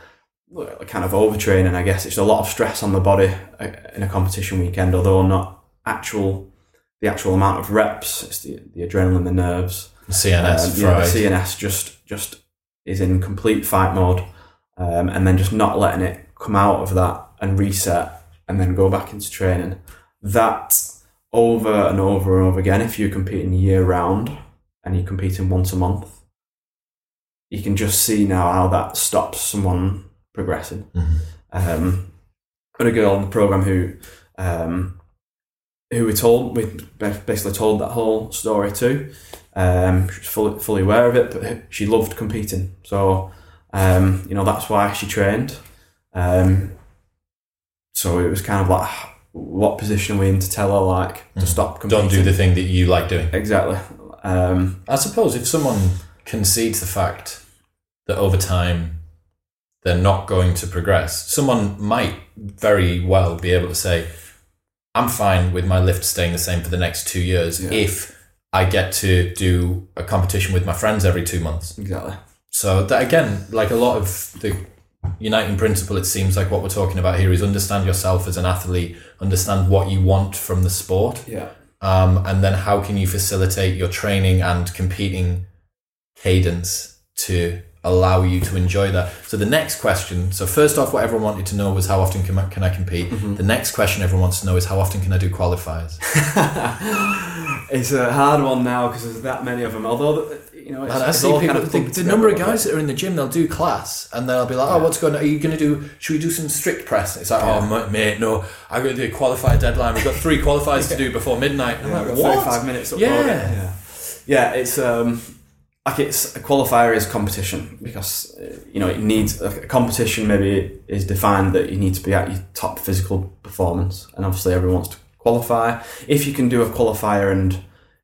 uh, kind of overtraining. I guess it's a lot of stress on the body uh, in a competition weekend, although not actual the actual amount of reps. It's the, the adrenaline, the nerves. The CNS Um, yeah, the CNS just just is in complete fight mode, um, and then just not letting it come out of that and reset, and then go back into training. That over and over and over again. If you're competing year round and you're competing once a month, you can just see now how that stops someone progressing. Mhm. Um, got a girl on the program who um, who we told we basically told that whole story to. Um, she was fully fully aware of it, but she loved competing. So um, you know that's why she trained. Um, so it was kind of like, what position are we in to tell her like to Mhm. stop competing? Don't do the thing that you like doing. exactly. Um, I suppose if someone concedes the fact that over time they're not going to progress, someone might very well be able to say, I'm fine with my lift staying the same for the next two years Yeah. if I get to do a competition with my friends every two months. exactly. So that again, like a lot of the uniting principle, it seems like what we're talking about here is understand yourself as an athlete, understand what you want from the sport, Yeah. um, and then how can you facilitate your training and competing cadence to allow you to enjoy that. So the next question, so first off, what everyone wanted to know was how often can I, can I compete. Mm-hmm. The next question everyone wants to know is how often can I do qualifiers. [laughs] it's a hard one now because there's that many of them. Although you know, it's, And I it's see all people, kind of the, the number of guys that are in the gym, they'll do class and they'll be like, oh, what's going on? Are you going to do, should we do some strict press? It's like, oh, ma- mate, no, I'm going to do a qualifier deadline. We've got three qualifiers to do before midnight. I'm like, we've got what? 35 minutes. Yeah. yeah, yeah. It's um, like it's a qualifier is competition because uh, you know it needs a competition. Maybe is defined that you need to be at your top physical performance, and obviously everyone wants to qualify. If you can do a qualifier and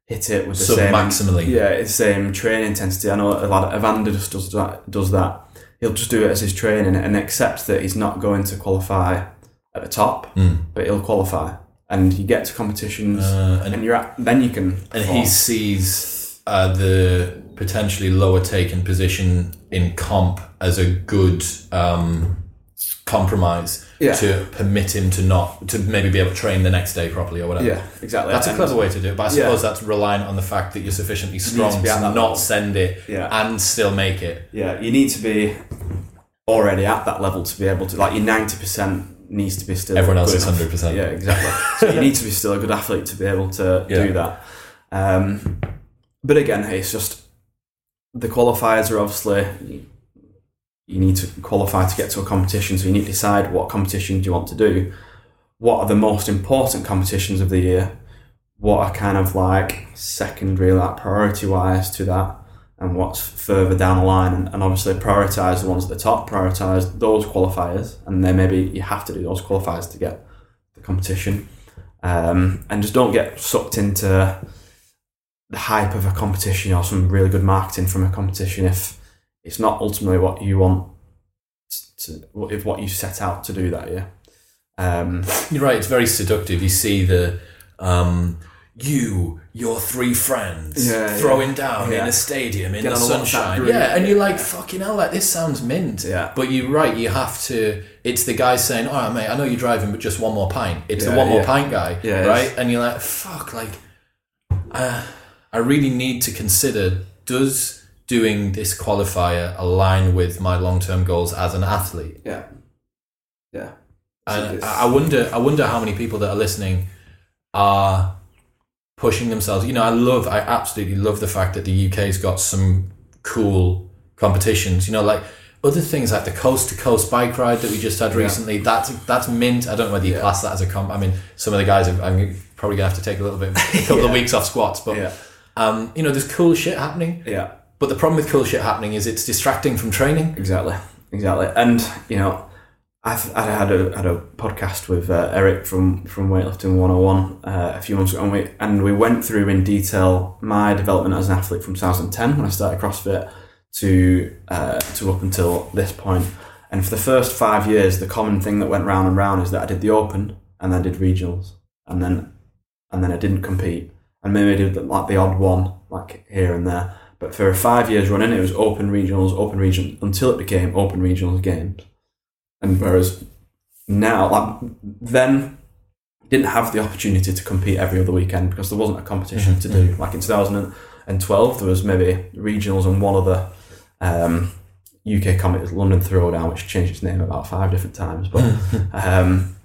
hit it with the same maximally. yeah, it's same training intensity. I know a lot of Evander just does that. Does that. He'll just do it as his training and accept that he's not going to qualify at the top, Mm. but he'll qualify. And you get to competitions, Uh, and and you're at, then you can. and perform. he sees uh, the potentially lower taken position in comp as a good um, compromise Yeah. to permit him to not to maybe be able to train the next day properly or whatever. yeah, exactly. That's a clever way to do it, but I Yeah. suppose that's reliant on the fact that you're sufficiently strong to to, be at that not level. send it Yeah, and still make it. yeah. You need to be already at that level to be able to like your ninety percent needs to be still. Everyone else is hundred percent. Yeah, exactly. [laughs] so you need to be still a good athlete to be able to Yeah. do that. Um, but again, hey, it's just the qualifiers are obviously you need to qualify to get to a competition. So you need to decide what competition do you want to do. What are the most important competitions of the year? What are kind of like secondary, like priority wise to that? And what's further down the line? And, and obviously prioritize the ones at the top, prioritize those qualifiers. And then maybe you have to do those qualifiers to get the competition. Um, and just don't get sucked into the hype of a competition or some really good marketing from a competition if it's not ultimately what you want to, if what you set out to do that year. Um, You're right. It's very seductive. You see the, um, you, your three friends, Yeah, throwing yeah. down Yeah. in a stadium in Get the on a WhatsApp sunshine. Yeah, and you're like, fucking hell, like this sounds mint. Yeah. But you're right, you have to. It's the guy saying, "All right, mate, I know you're driving, but just one more pint." It's the one more pint guy, Yeah, right? And you're like, "Fuck!" Like, uh, I really need to consider: does doing this qualifier align with my long-term goals as an athlete? Yeah. Yeah. And it's- I wonder, I wonder how many people that are listening are pushing themselves. You know, I love, I absolutely love the fact that the UK's got some cool competitions. You know, like other things like the coast to coast bike ride that we just had recently. That's that's mint. I don't know whether you Yeah. class that as a comp. I mean, some of the guys, are, I'm probably gonna have to take a little bit, a couple of [laughs] weeks off squats, but Yeah. um, you know, there's cool shit happening. Yeah. But the problem with cool shit happening is it's distracting from training. Exactly, exactly. And you know, I've I had a had a podcast with uh, Eric from from Weightlifting 101 uh, a few months ago, and we and we went through in detail my development as an athlete from 2010 when I started CrossFit to uh, to up until this point. And for the first five years, the common thing that went round and round is that I did the Open and then did regionals, and then and then I didn't compete, and maybe I did like the odd one like here and there. But for five years running, it was open regionals, open region until it became open regionals games. And whereas now, like then, didn't have the opportunity to compete every other weekend because there wasn't a competition to do. Like in 2012, there was maybe regionals and one other um, UK competition, London Throwdown, which changed its name about five different times. But [laughs] um,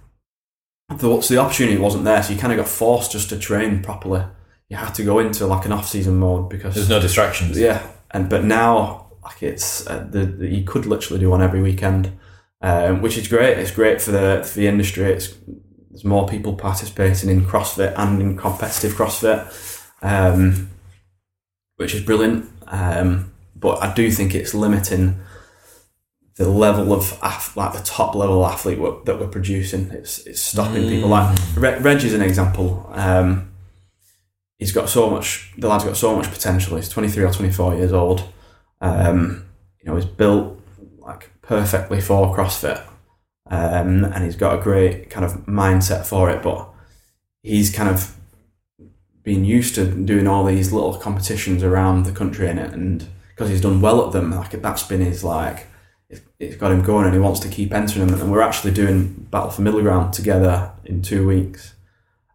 the, so the opportunity wasn't there, so you kind of got forced just to train properly. You had to go into like an off-season mode because There's no distractions. yeah, and but now like it's uh, the, the you could literally do one every weekend, um, which is great. It's great for the for the industry. It's there's more people participating in CrossFit and in competitive CrossFit, um, which is brilliant. Um, but I do think it's limiting the level of like the top level athlete we're, that we're producing. It's it's stopping people. Like Re- Reg is an example. Um, he's got so much. The lad's got so much potential. He's twenty three or twenty four years old. Um, you know, he's built like perfectly for CrossFit, um, and he's got a great kind of mindset for it. But he's kind of been used to doing all these little competitions around the country in it, and because he's done well at them, like that's been his like. it- It's got him going, and he wants to keep entering them. And we're actually doing Battle for Middle Ground together in two weeks,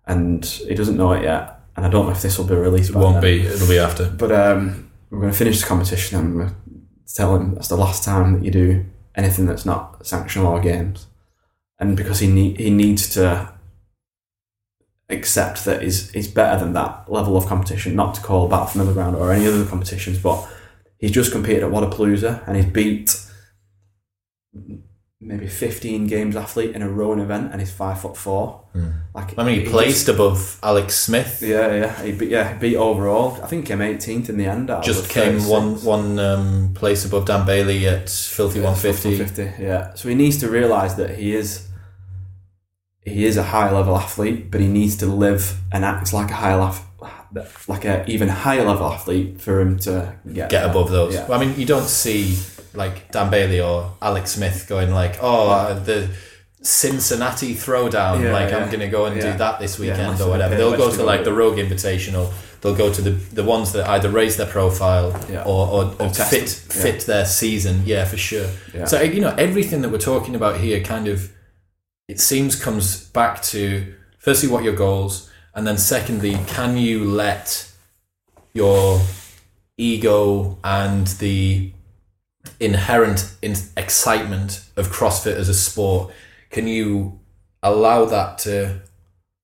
and he doesn't know it yet. And I don't know if this will be released. It won't then. be. It'll be after. But um, we're going to finish the competition and we're tell him that's the last time that you do anything that's not sanctional or games. And because he need, he needs to accept that he's, he's better than that level of competition, not to call Battle for Middle Ground or any other competitions, but he's just competed at Wodapalooza and he's beat maybe 15 games athlete in a rowing event and he's five foot four. Like I mean, he just- placed above Alex Smith. yeah, yeah, he beat, yeah, beat overall. I think he came 18th in the end. Just came 36. one one um, place above Dan Bailey at Filthy 150. 150, yeah. So he needs to realise that he is he is a high level athlete, but he needs to live and act like a high level, like a even higher level athlete for him to get Get there. above those. Yeah. I mean, you don't see like Dan Bailey or Alex Smith going like, "Oh, uh, the Cincinnati Throwdown." Yeah, like, yeah. I'm going to go and Yeah. do that this weekend or whatever. They'll go to like the. Rogue Invitational. They'll go to the the ones that either raise their profile or, or, or fit. Fit their season. Yeah, for sure. So you know, everything that we're talking about here kind of it seems comes back to firstly what your goals and then secondly can you let your ego and the inherent in- excitement of CrossFit as a sport can you allow that to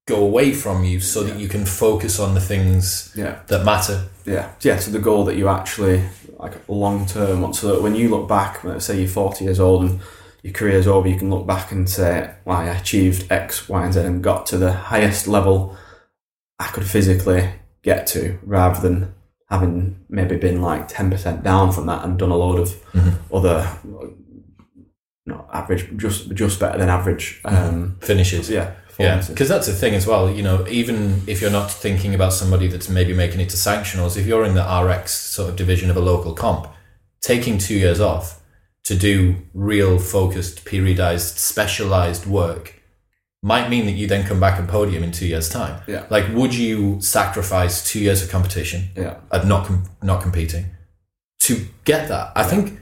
go away from you so that you can focus on the things Yeah, that matter? Yeah, yeah. So the goal that you actually like long term want, so that when you look back, let's say you're 40 years old and your career's over, you can look back and say, "Well, I achieved X, Y, and Z, and got to the highest level I could physically get to," rather than having maybe been like 10% down from that and done a load of other, not average, just just better than average. Um, finishes yeah, Yeah, because that's the thing as well. You know, even if you're not thinking about somebody that's maybe making it to sanctionals, if you're in the RX sort of division of a local comp, taking two years off to do real focused, periodized, specialized work might mean that you then come back and podium in two years' time. Yeah. Like, would you sacrifice two years of competition Yeah. of not com- not competing to get that? I think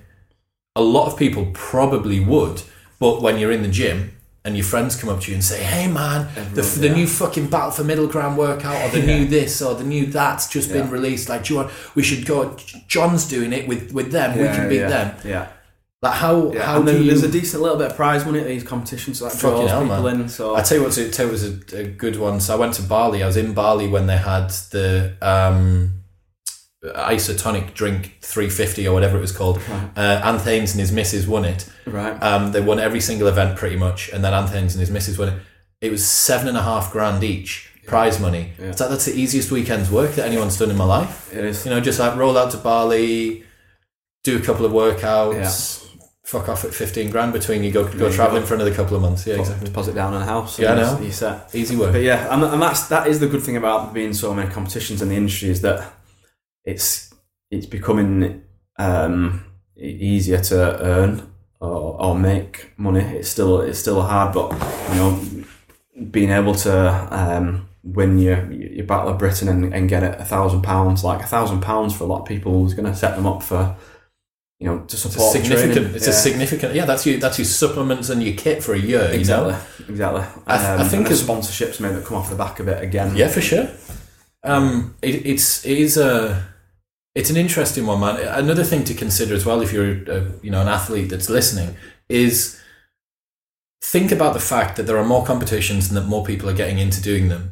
a lot of people probably would, but when you're in the gym and your friends come up to you and say, "Hey, man, the, Everyone, the yeah. new fucking Battle for Middle Ground workout, or the new this, or the new that's just been released. Like, do you want? We should go. John's doing it with with them. we can beat yeah, them. Yeah. Like, how Yeah, how and do you? there's a decent little bit of prize money at these competitions, so that draws hell, people man. in. So I tell you what, you what's a, a good one. So I went to Bali. I was in Bali when they had the um, isotonic drink 350 or whatever it was called. Uh, Anthony's and his missus won it. right, Um, they won every single event pretty much, and then Anthony's and his missus won it. It was seven and a half grand each prize money. Yeah. It's like that's the easiest weekend's work that anyone's done in my life. it is. You know, just like roll out to Bali, do a couple of workouts, fuck off at 15 grand between you go go you traveling for another couple of months. Yeah, Put- exactly. Deposit down on a house. Yeah, I know. you're set. Easy work. But yeah, and, and that's that is the good thing about being so many competitions in the industry is that it's it's becoming um, easier to earn or, or make money. It's still it's still hard, but you know, being able to um, win your your Battle of Britain and, and get it a thousand pounds, like a thousand pounds for a lot of people, is going to set them up for you know to It's a support significant. training. It's Yeah. a significant. Yeah, that's your that's your supplements and your kit for a year. You Exactly, know. exactly. I th- I Um, think the sponsorships maybe that come off the back of it again. Yeah, for sure. Um, it, it's it is a it's an interesting one, man. Another thing to consider as well, if you're a, you know an athlete that's listening, is think about the fact that there are more competitions and that more people are getting into doing them.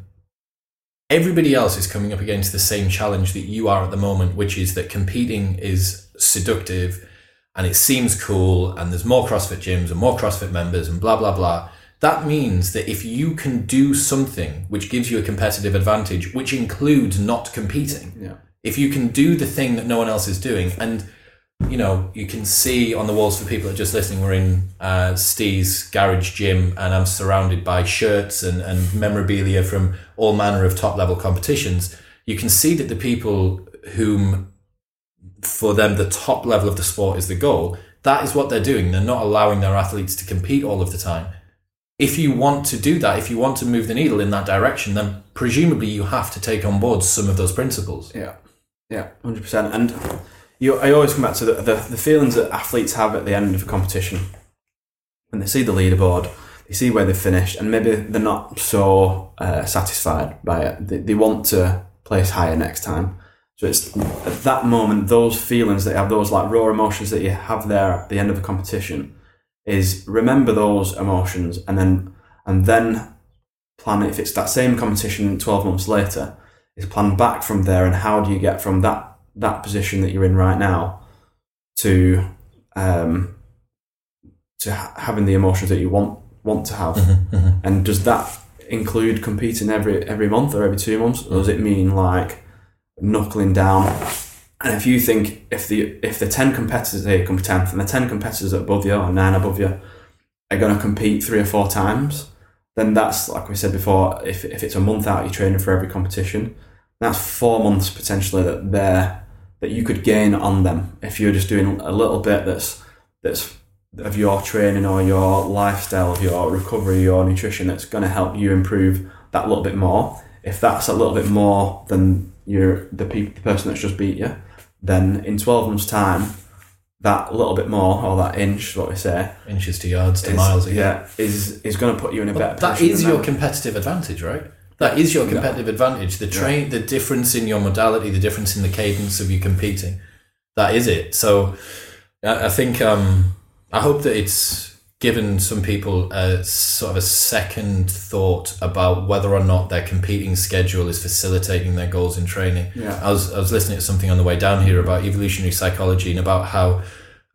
Everybody else is coming up against the same challenge that you are at the moment, which is that competing is seductive and it seems cool and there's more CrossFit gyms and more CrossFit members and blah blah blah. That means that if you can do something which gives you a competitive advantage, which includes not competing, Yeah. if you can do the thing that no one else is doing, and you know, you can see on the walls for people that are just listening, we're in uh, Steve's garage gym, and I'm surrounded by shirts and, and memorabilia from all manner of top level competitions. You can see that the people whom, for them, the top level of the sport is the goal. That is what they're doing. They're not allowing their athletes to compete all of the time. If you want to do that, if you want to move the needle in that direction, then presumably you have to take on board some of those principles. Yeah, yeah, hundred percent. And you, I always come back to the, the the feelings that athletes have at the end of a competition when they see the leaderboard, they see where they finished, and maybe they're not so uh, satisfied by it. They, they want to place higher next time. So it's at that moment, those feelings that you have, those like raw emotions that you have there at the end of a competition, is remember those emotions and then and then plan if it's that same competition 12 months later is plan back from there and how do you get from that that position that you're in right now to um to ha- having the emotions that you want want to have. And does that include competing every every month or every two months? Or does it mean like knuckling down. And if you think if the if the 10 competitors here come 10th and the 10 competitors above you or 9 above you are going to compete three or four times then that's like we said before if, if it's a month out you're training for every competition that's four months potentially that they're that you could gain on them if you're just doing a little bit that's that's of your training or your lifestyle of your recovery your nutrition that's going to help you improve that little bit more. If that's a little bit more than you're the, pe- the person that's just beat you then in 12 months time that little bit more or that inch what we say Inches to yards to is- miles again. yeah is is going to put you in a better that is your them. competitive advantage, right? That is your competitive advantage. The train, the difference in your modality, the difference in the cadence of you competing. That is it. So, I I think um, I hope that it's given some people a sort of a second thought about whether or not their competing schedule is facilitating their goals in training. Yeah. I was I was listening to something on the way down here about evolutionary psychology and about how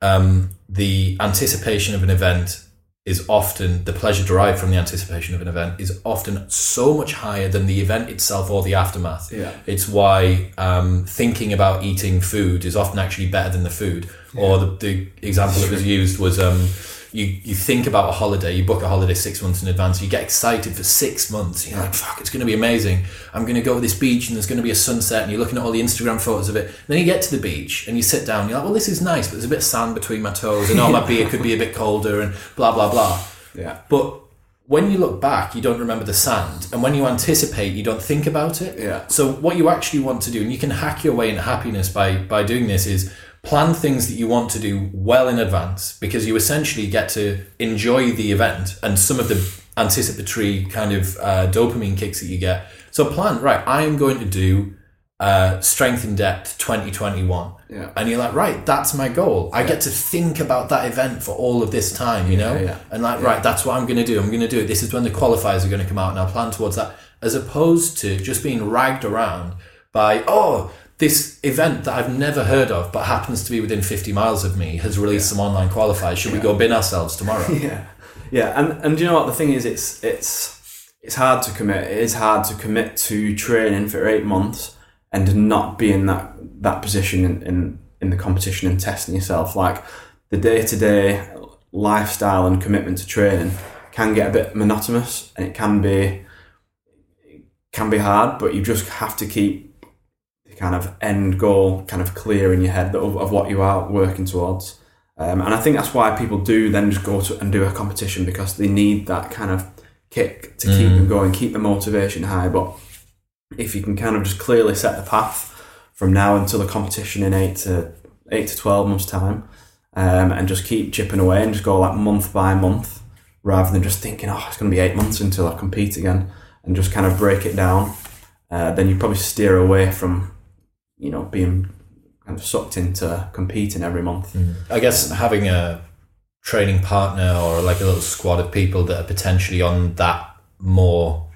um, the anticipation of an event is often the pleasure derived from the anticipation of an event is often so much higher than the event itself or the aftermath. Yeah. It's why um, thinking about eating food is often actually better than the food. Or the, the example that was used was um, you, you think about a holiday, you book a holiday six months in advance, you get excited for six months. You're like, fuck, it's going to be amazing. I'm going to go to this beach and there's going to be a sunset, and you're looking at all the Instagram photos of it. then you get to the beach and you sit down, you're like, well, this is nice, but there's a bit of sand between my toes, and oh, my beer could be a bit colder, and blah, blah, blah. yeah But when you look back, you don't remember the sand, and when you anticipate, you don't think about it. Yeah. So what you actually want to do, and you can hack your way into happiness by by doing this, is plan things that you want to do well in advance because you essentially get to enjoy the event and some of the anticipatory kind of uh, dopamine kicks that you get. So plan right. I am going to do uh, strength in depth 2021 Yeah. and you're like right that's my goal i get to think about that event for all of this time you know yeah. and like right that's what i'm going to do i'm going to do it this is when the qualifiers are going to come out and i'll plan towards that as opposed to just being ragged around by oh this event that i've never heard of but happens to be within 50 miles of me has released some online qualifiers should we go bin ourselves tomorrow [laughs] Yeah, yeah, and and do you know what the thing is? It's it's it's hard to commit. It is hard to commit to training for eight months and not be in that that position in in, in the competition and testing yourself. Like the day to day lifestyle and commitment to training can get a bit monotonous, and it can be it can be hard. But you just have to keep kind of end goal kind of clear in your head of, of what you are working towards. Um, and I think that's why people do then just go to and do a competition because they need that kind of kick to keep them going, keep the motivation high. But if you can kind of just clearly set the path from now until the competition in eight to eight to twelve months time, um, and just keep chipping away and just go like month by month, rather than just thinking, oh, it's going to be eight months until I compete again, and just kind of break it down. Uh, then you probably steer away from, you know, being kind of sucked into competing every month. Mm. I guess having a training partner or like a little squad of people that are potentially on that more,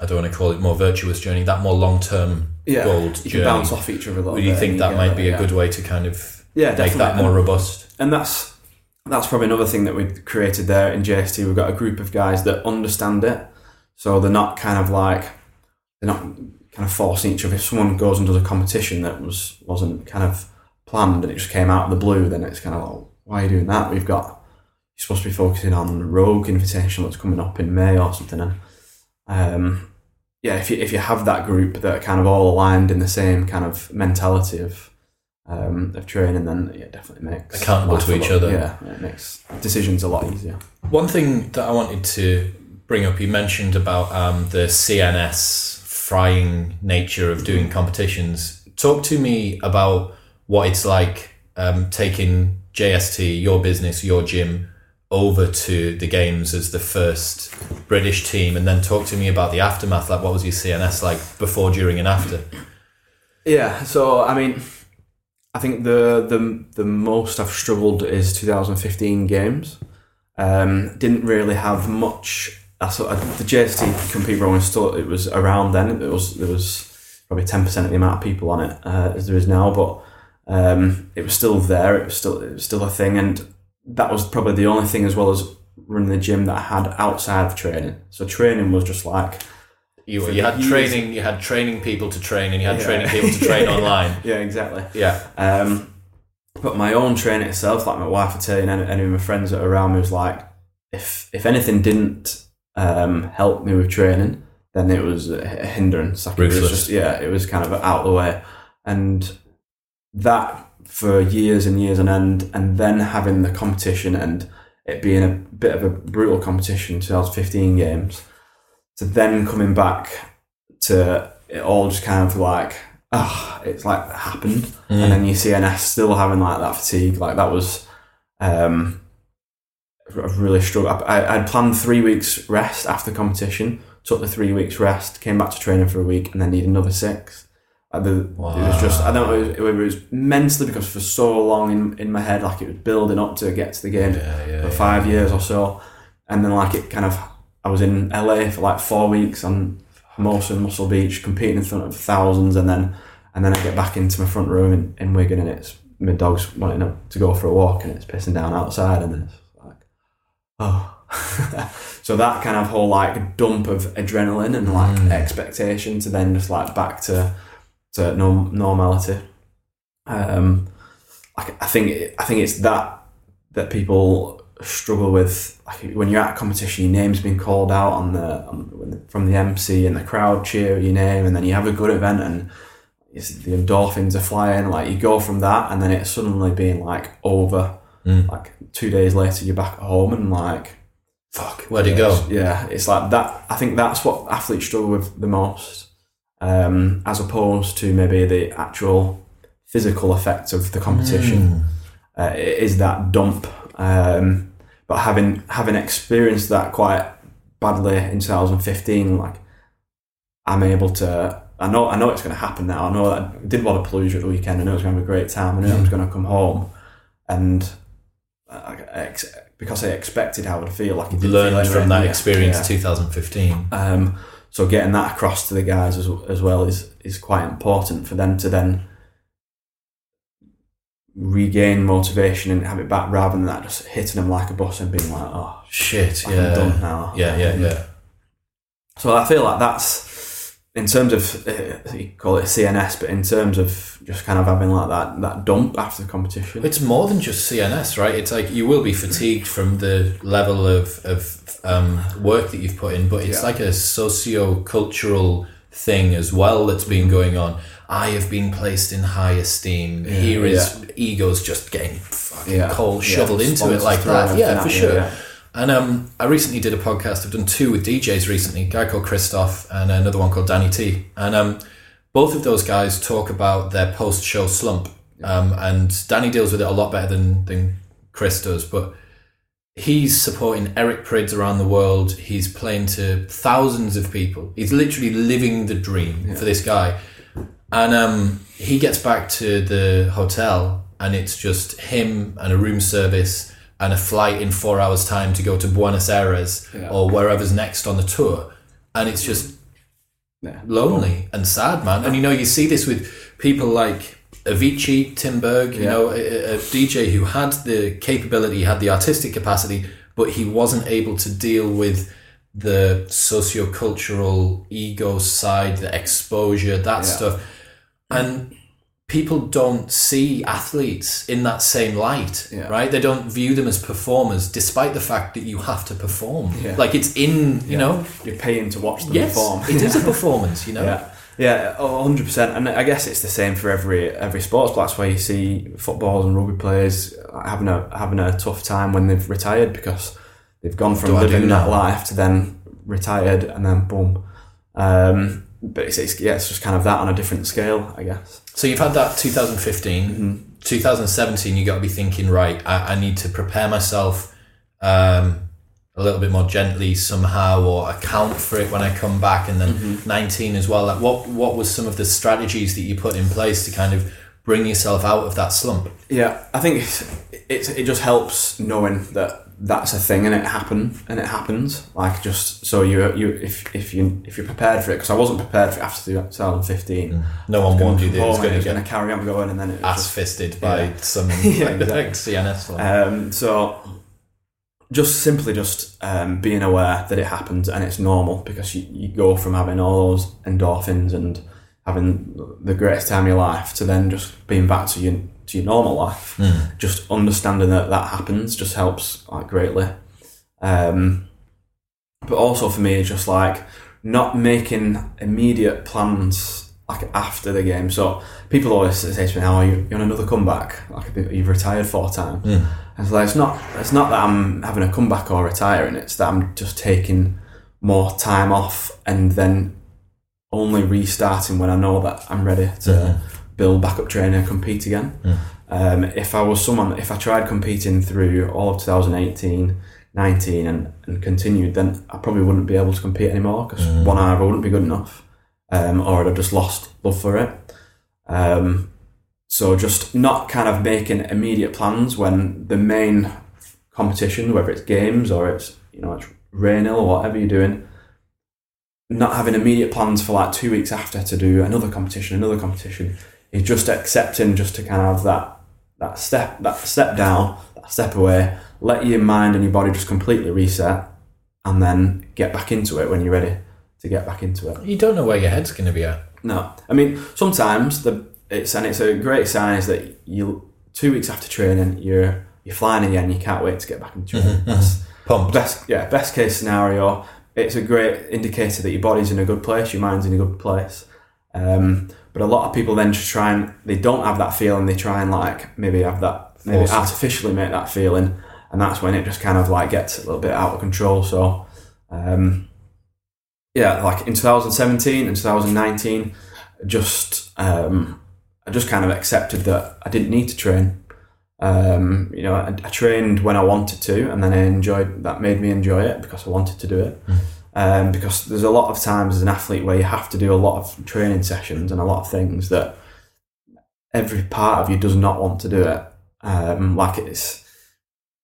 I don't want to call it more virtuous journey, that more long term yeah, gold you journey. can bounce off each other a little Would you bit think that get might that, be a yeah. good way to kind of yeah, make definitely. that more and, robust? and that's that's probably another thing that we've created there in JST. We've got a group of guys that understand it, so they're not kind of like they're not kind of forcing each other. If someone goes and does a competition that was wasn't kind of planned and it just came out of the blue, then it's kind of like, why are you doing that? We've got you're supposed to be focusing on the Rogue Invitational that's coming up in May or something, and um, yeah, if you if you have that group that are kind of all aligned in the same kind of mentality of um, of training, then yeah, it definitely makes Accountable to each lot- other. Yeah, it makes decisions a lot easier. One thing that I wanted to bring up, you mentioned about um, the CNS frying nature of doing competitions. Talk to me about what it's like um, taking JST, your business, your gym, over to the games as the first British team, and then talk to me about the aftermath. Like, what was your CNS like before, during, and after? Yeah, so I mean, I think the the the most I've struggled is 2015 games. Um, didn't really have much. I saw the JST compete rowing still. It was around then. It was there was probably 10 percent of the amount of people on it uh, as there is now, but um, it was still there. It was still it was still a thing, and that was probably the only thing as well as running the gym that I had outside of training. So training was just like You, you had years. training, you had training people to train, and you had Yeah. training people to train [laughs] online. yeah, exactly. Yeah, Um, but my own training itself, like my wife would tell you, and any, any of my friends that are around me was like, if if anything didn't um, help me with training, then it was a hindrance. Like it was just yeah, it was kind of out of the way, and that for years and years on end, and then having the competition and it being a bit of a brutal competition, 2015 games, to then coming back to it all just kind of like ah, it's like happened and then you CNS still having like that fatigue. Like that was, um, I really struggled. I, I'd planned three weeks rest after the competition. Took the three weeks rest, came back to training for a week, and then need another six. Like the, It was just I don't know. It was, it was mentally because for so long in, in my head, like it was building up to get to the game yeah, yeah. for five years or so, and then like it kind of I was in LA for like four weeks on Hermosa and Muscle Beach competing in front of thousands, and then and then I get back into my front room in, in Wigan, and it's my dog's wanting to go for a walk, and it's pissing down outside, and then it's oh. [laughs] so that kind of whole like dump of adrenaline and like expectation to then just like back to to norm- normality. Um, like I think I think it's that that people struggle with. Like when you're at a competition, your name's been called out on the, on, from the MC and the crowd cheer your name, and then you have a good event and it's, the endorphins are flying. Like you go from that, and then it's suddenly being like over. Mm. Like two days later, you're back at home and like, fuck, Where'd it go? Yeah, it's like that. I think that's what athletes struggle with the most, um, as opposed to maybe the actual physical effects of the competition. Mm. Uh, it is that dump. Um, but having having experienced that quite badly in 2015, like I'm able to. I know I know it's going to happen now. I know that I did want to Wodapalooza at the weekend. I know it's going to be a great time. I know I was going to come home, and I, I ex- because I expected how it would feel. Like it feel Learned like from that experience, yeah. 2015. Um, so getting that across to the guys as, as well is is quite important for them to then regain motivation and have it back rather than that just hitting them like a bus and being like, oh, Shit, I'm yeah. done now. Yeah, yeah, yeah. So I feel like that's in terms of uh, you call it CNS, but in terms of just kind of having like that that dump after the competition. It's more than just CNS, right? It's like you will be fatigued from the level of, of um, work that you've put in, but it's Yeah. like a socio cultural thing as well that's been going on. I have been placed in high esteem. Here is egos just getting fucking Yeah. coal Yeah. shoveled into it like that. Yeah, for sure. Yeah. And um, I recently did a podcast. I've done two with DJs recently. A guy called Christoph and another one called Danny T. And um, both of those guys talk about their post-show slump. Um, and Danny deals with it a lot better than than Chris does. But he's supporting Eric Prydz around the world. He's playing to thousands of people. He's literally living the dream for this guy. And um, he gets back to the hotel, and it's just him and a room service and a flight in four hours' time to go to Buenos Aires Yeah. or wherever's next on the tour. And it's just Yeah. lonely and sad, man. And you know, you see this with people like Avicii, Tim Berg, you Yeah. know, a, a DJ who had the capability, had the artistic capacity, but he wasn't able to deal with the socio-cultural ego side, the exposure, that stuff. And people don't see athletes in that same light, Yeah. right? They don't view them as performers, despite the fact that you have to perform. Yeah. Like it's in, you know, You're paying to watch them yes, perform. it is a [laughs] performance, you know. Yeah, yeah, hundred percent, And I guess it's the same for every every sports. That's why you see football and rugby players having a having a tough time when they've retired because they've gone from do living that life to then retired and then boom. Um, but it's, it's yeah, it's just kind of that on a different scale, I guess. So you've had that 2015, 2017. You got to be thinking, right? I, I need to prepare myself um, a little bit more gently somehow, or account for it when I come back. And then 19 as well. Like, what what was some of the strategies that you put in place to kind of bring yourself out of that slump? Yeah, I think it's, it's it just helps knowing that that's a thing and it happen and it happens. Like just so you you if if you if you're prepared for it because I wasn't prepared for it after 2015. No one warned you that it was going to was going to carry on going and then it was ass just, fisted by Yeah. some [laughs] Yeah, like. CNS um, so just simply just um, being aware that it happens and it's normal because you, you go from having all those endorphins and having the greatest time of your life to then just being back to your to your normal life. Mm. Just understanding that that happens just helps like greatly. Um, but also for me, it's just like not making immediate plans like after the game. So people always say to me, "How are you? You on another comeback? Like you've retired four times." Mm. And so like, it's not it's not that I'm having a comeback or retiring. It's that I'm just taking more time off and then only restarting when I know that I'm ready to Mhm. Build back up training and compete again. Mm. Um, if I was someone, if I tried competing through all of 2018, 19 and, and continued, then I probably wouldn't be able to compete anymore because Mm. one, either wouldn't be good enough um, or I'd have just lost love for it. Um, so just not kind of making immediate plans when the main competition, whether it's games or it's, you know, it's Rainhill or whatever you're doing, not having immediate plans for like two weeks after to do another competition, another competition, is just accepting just to kind of have that that step that step down, that step away, let your mind and your body just completely reset, and then get back into it when you're ready to get back into it. You don't know where your head's going to be at. No, I mean sometimes the it's and it's a great sign is that you two weeks after training you're you're flying again. You can't wait to get back into training. Mhm, That's [laughs] Pumped. best yeah best case scenario. It's a great indicator that your body's in a good place, your mind's in a good place. Um, but a lot of people then just try and they don't have that feeling. They try and like maybe have that maybe it. artificially make that feeling, and that's when it just kind of like gets a little bit out of control. So, um, yeah, like in 2017 and 2019, just um, I just kind of accepted that I didn't need to train. Um, you know, I, I, trained when I wanted to, and then I enjoyed that. Made me enjoy it because I wanted to do it. Um, because there's a lot of times as an athlete where you have to do a lot of training sessions and a lot of things that every part of you does not want to do it. Um, like it's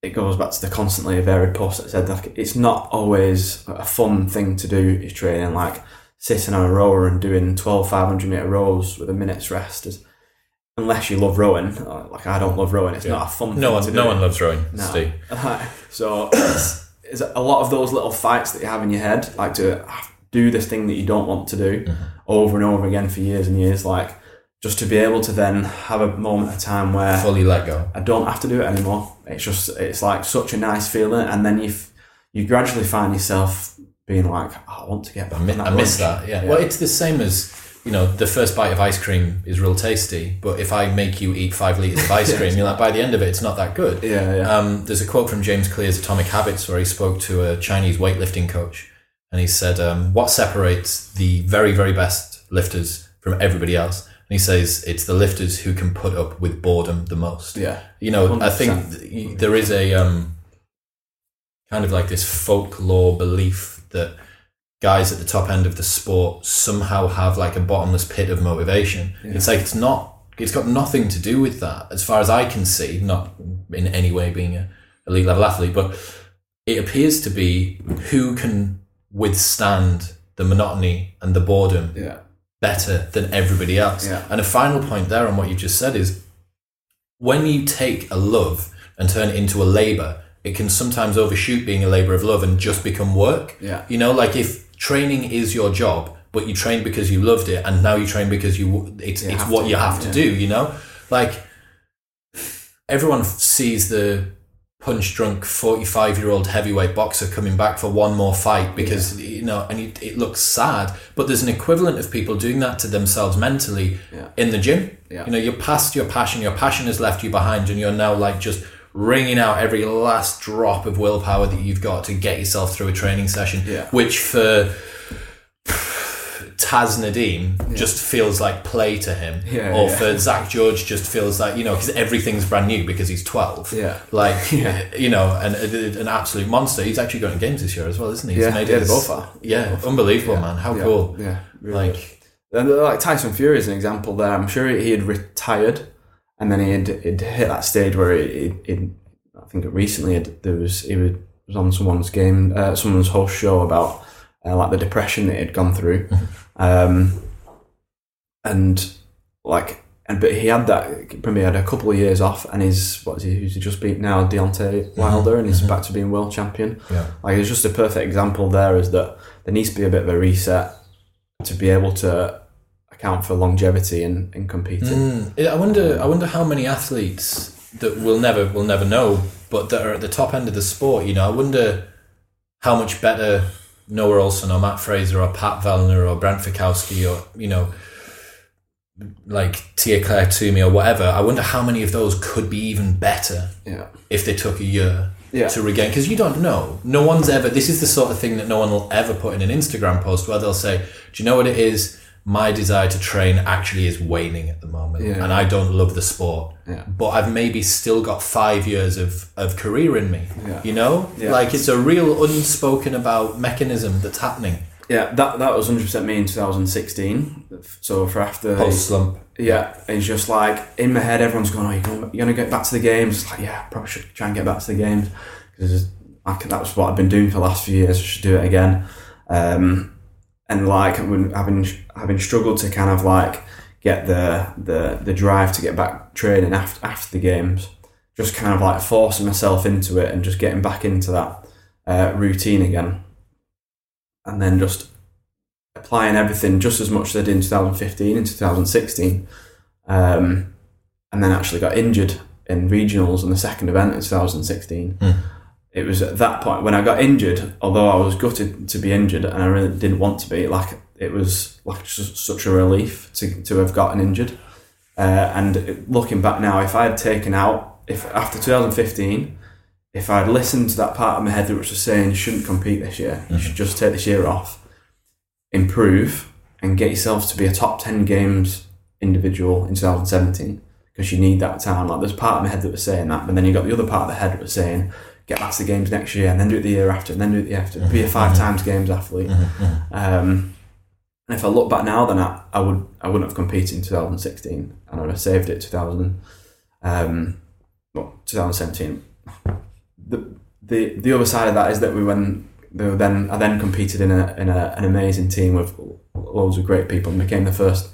it goes back to the constantly varied post that said like it's not always a fun thing to do is training like sitting on a rower and doing 12 500 meter rows with a minute's rest is unless you love rowing uh, like I don't love rowing it's yeah. not a fun no one no one loves rowing no. Steve. [laughs] so [coughs] it's, a lot of those little fights that you have in your head like to do this thing that you don't want to do mm-hmm. over and over again for years and years like just to be able to then have a moment of time where fully let go. I don't have to do it anymore. It's just it's like such a nice feeling, and then you you gradually find yourself being like, oh, I want to get back. I, mi- I miss that. Yeah. yeah. Well, it's the same as you know the first bite of ice cream is real tasty, but if I make you eat five liters of ice cream, you're like by the end of it, it's not that good. Yeah, yeah. Um, there's a quote from James Clear's Atomic Habits where he spoke to a Chinese weightlifting coach, and he said, um, "What separates the very very best lifters from everybody else?" And he says it's the lifters who can put up with boredom the most. Yeah. You know, 100%. I think there is a um, kind of like this folklore belief that guys at the top end of the sport somehow have like a bottomless pit of motivation. Yeah. It's like it's not. It's got nothing to do with that, as far as I can see. Not in any way being a elite level athlete, but it appears to be who can withstand the monotony and the boredom yeah better than everybody else. Yeah. And a final point there on what you just said is when you take a love and turn it into a labor, it can sometimes overshoot being a labor of love and just become work. Yeah. You know, like if training is your job, but you train because you loved it, and now you train because you it's you it's what to, you have to do. You know, like everyone sees the punch drunk 45 year old heavyweight boxer coming back for one more fight because yeah. you know and it, it, looks sad but there's an equivalent of people doing that to themselves mentally yeah. in the gym yeah. you know you're past your passion your passion has left you behind and you're now like just wringing out every last drop of willpower that you've got to get yourself through a training session which for Taz Nadeem yeah. just feels like play to him, yeah, or yeah. for Zach George just feels like you know because everything's brand new because he's twelve. Yeah, like [laughs] you know, and an absolute monster. He's actually going to games this year as well, isn't he? He's yeah, made yeah, both are. Yeah, unbelievable, man. How cool. Yeah, really like. Good. And uh, like Tyson Fury is an example there. I'm sure he had retired, and then he had he'd hit that stage where he, he I think recently there was he was on someone's game, uh, someone's host show about uh, like the depression that he'd gone through, mm-hmm. um, and like and but he had that probably had a couple of years off, and he's what is he? Who's he just beat now? Deontay mm-hmm. Wilder, and he's mm-hmm. back to being world champion. Yeah. Like it's just a perfect example. There is that there needs to be a bit of a reset to be able to account for longevity in, in competing. Mm. I wonder. I wonder how many athletes that we'll never we'll never know, but that are at the top end of the sport. You know, I wonder how much better Noah Ohlsen or Mat Fraser or Pat Vellner or Brent Fikowski or, you know, like Tia Clair Toomey or whatever, I wonder how many of those could be even better yeah. if they took a year yeah. to regain. Because you don't know. No one's ever, this is the sort of thing that no one will ever put in an Instagram post where they'll say, Do you know what it is? My desire to train actually is waning at the moment yeah. and I don't love the sport. Yeah. But I've maybe still got five years of, of career in me. Yeah. You know? Like it's a real unspoken about mechanism that's happening. Yeah, that that was hundred percent me in 2016. So for after post slump. Yeah, it's just like in my head, everyone's going, "Oh, you're going you're to get back to the games." It's like, yeah, probably should try and get back to the games because that was what I've been doing for the last few years. I should do it again. Um, and like having having struggled to kind of like get the the the drive to get back training after after the games, just kind of like forcing myself into it and just getting back into that uh, routine again, and then just applying everything just as much as I did in 2015 and 2016, um, and then actually got injured in regionals in the second event in 2016. Mm it was at that point when I got injured, although I was gutted to be injured and I really didn't want to be, like it was like such a relief to, to have gotten injured. Uh, and looking back now, if I had taken out, if after 2015, if I'd listened to that part of my head that was just saying you shouldn't compete this year, you should just take this year off, improve, and get yourself to be a top 10 games individual in 2017 because you need that time. Like there's part of my head that was saying that, but then you got the other part of the head that was saying get back to the games next year and then do it the year after and then do it the year after. Be a five times games athlete. Um, and if I look back now, then I, I would I wouldn't have competed in 2016 and I would have saved it 2000, um, well, 2017. The, the the other side of that is that we went then I then competed in a in a, an amazing team with loads of great people and became the first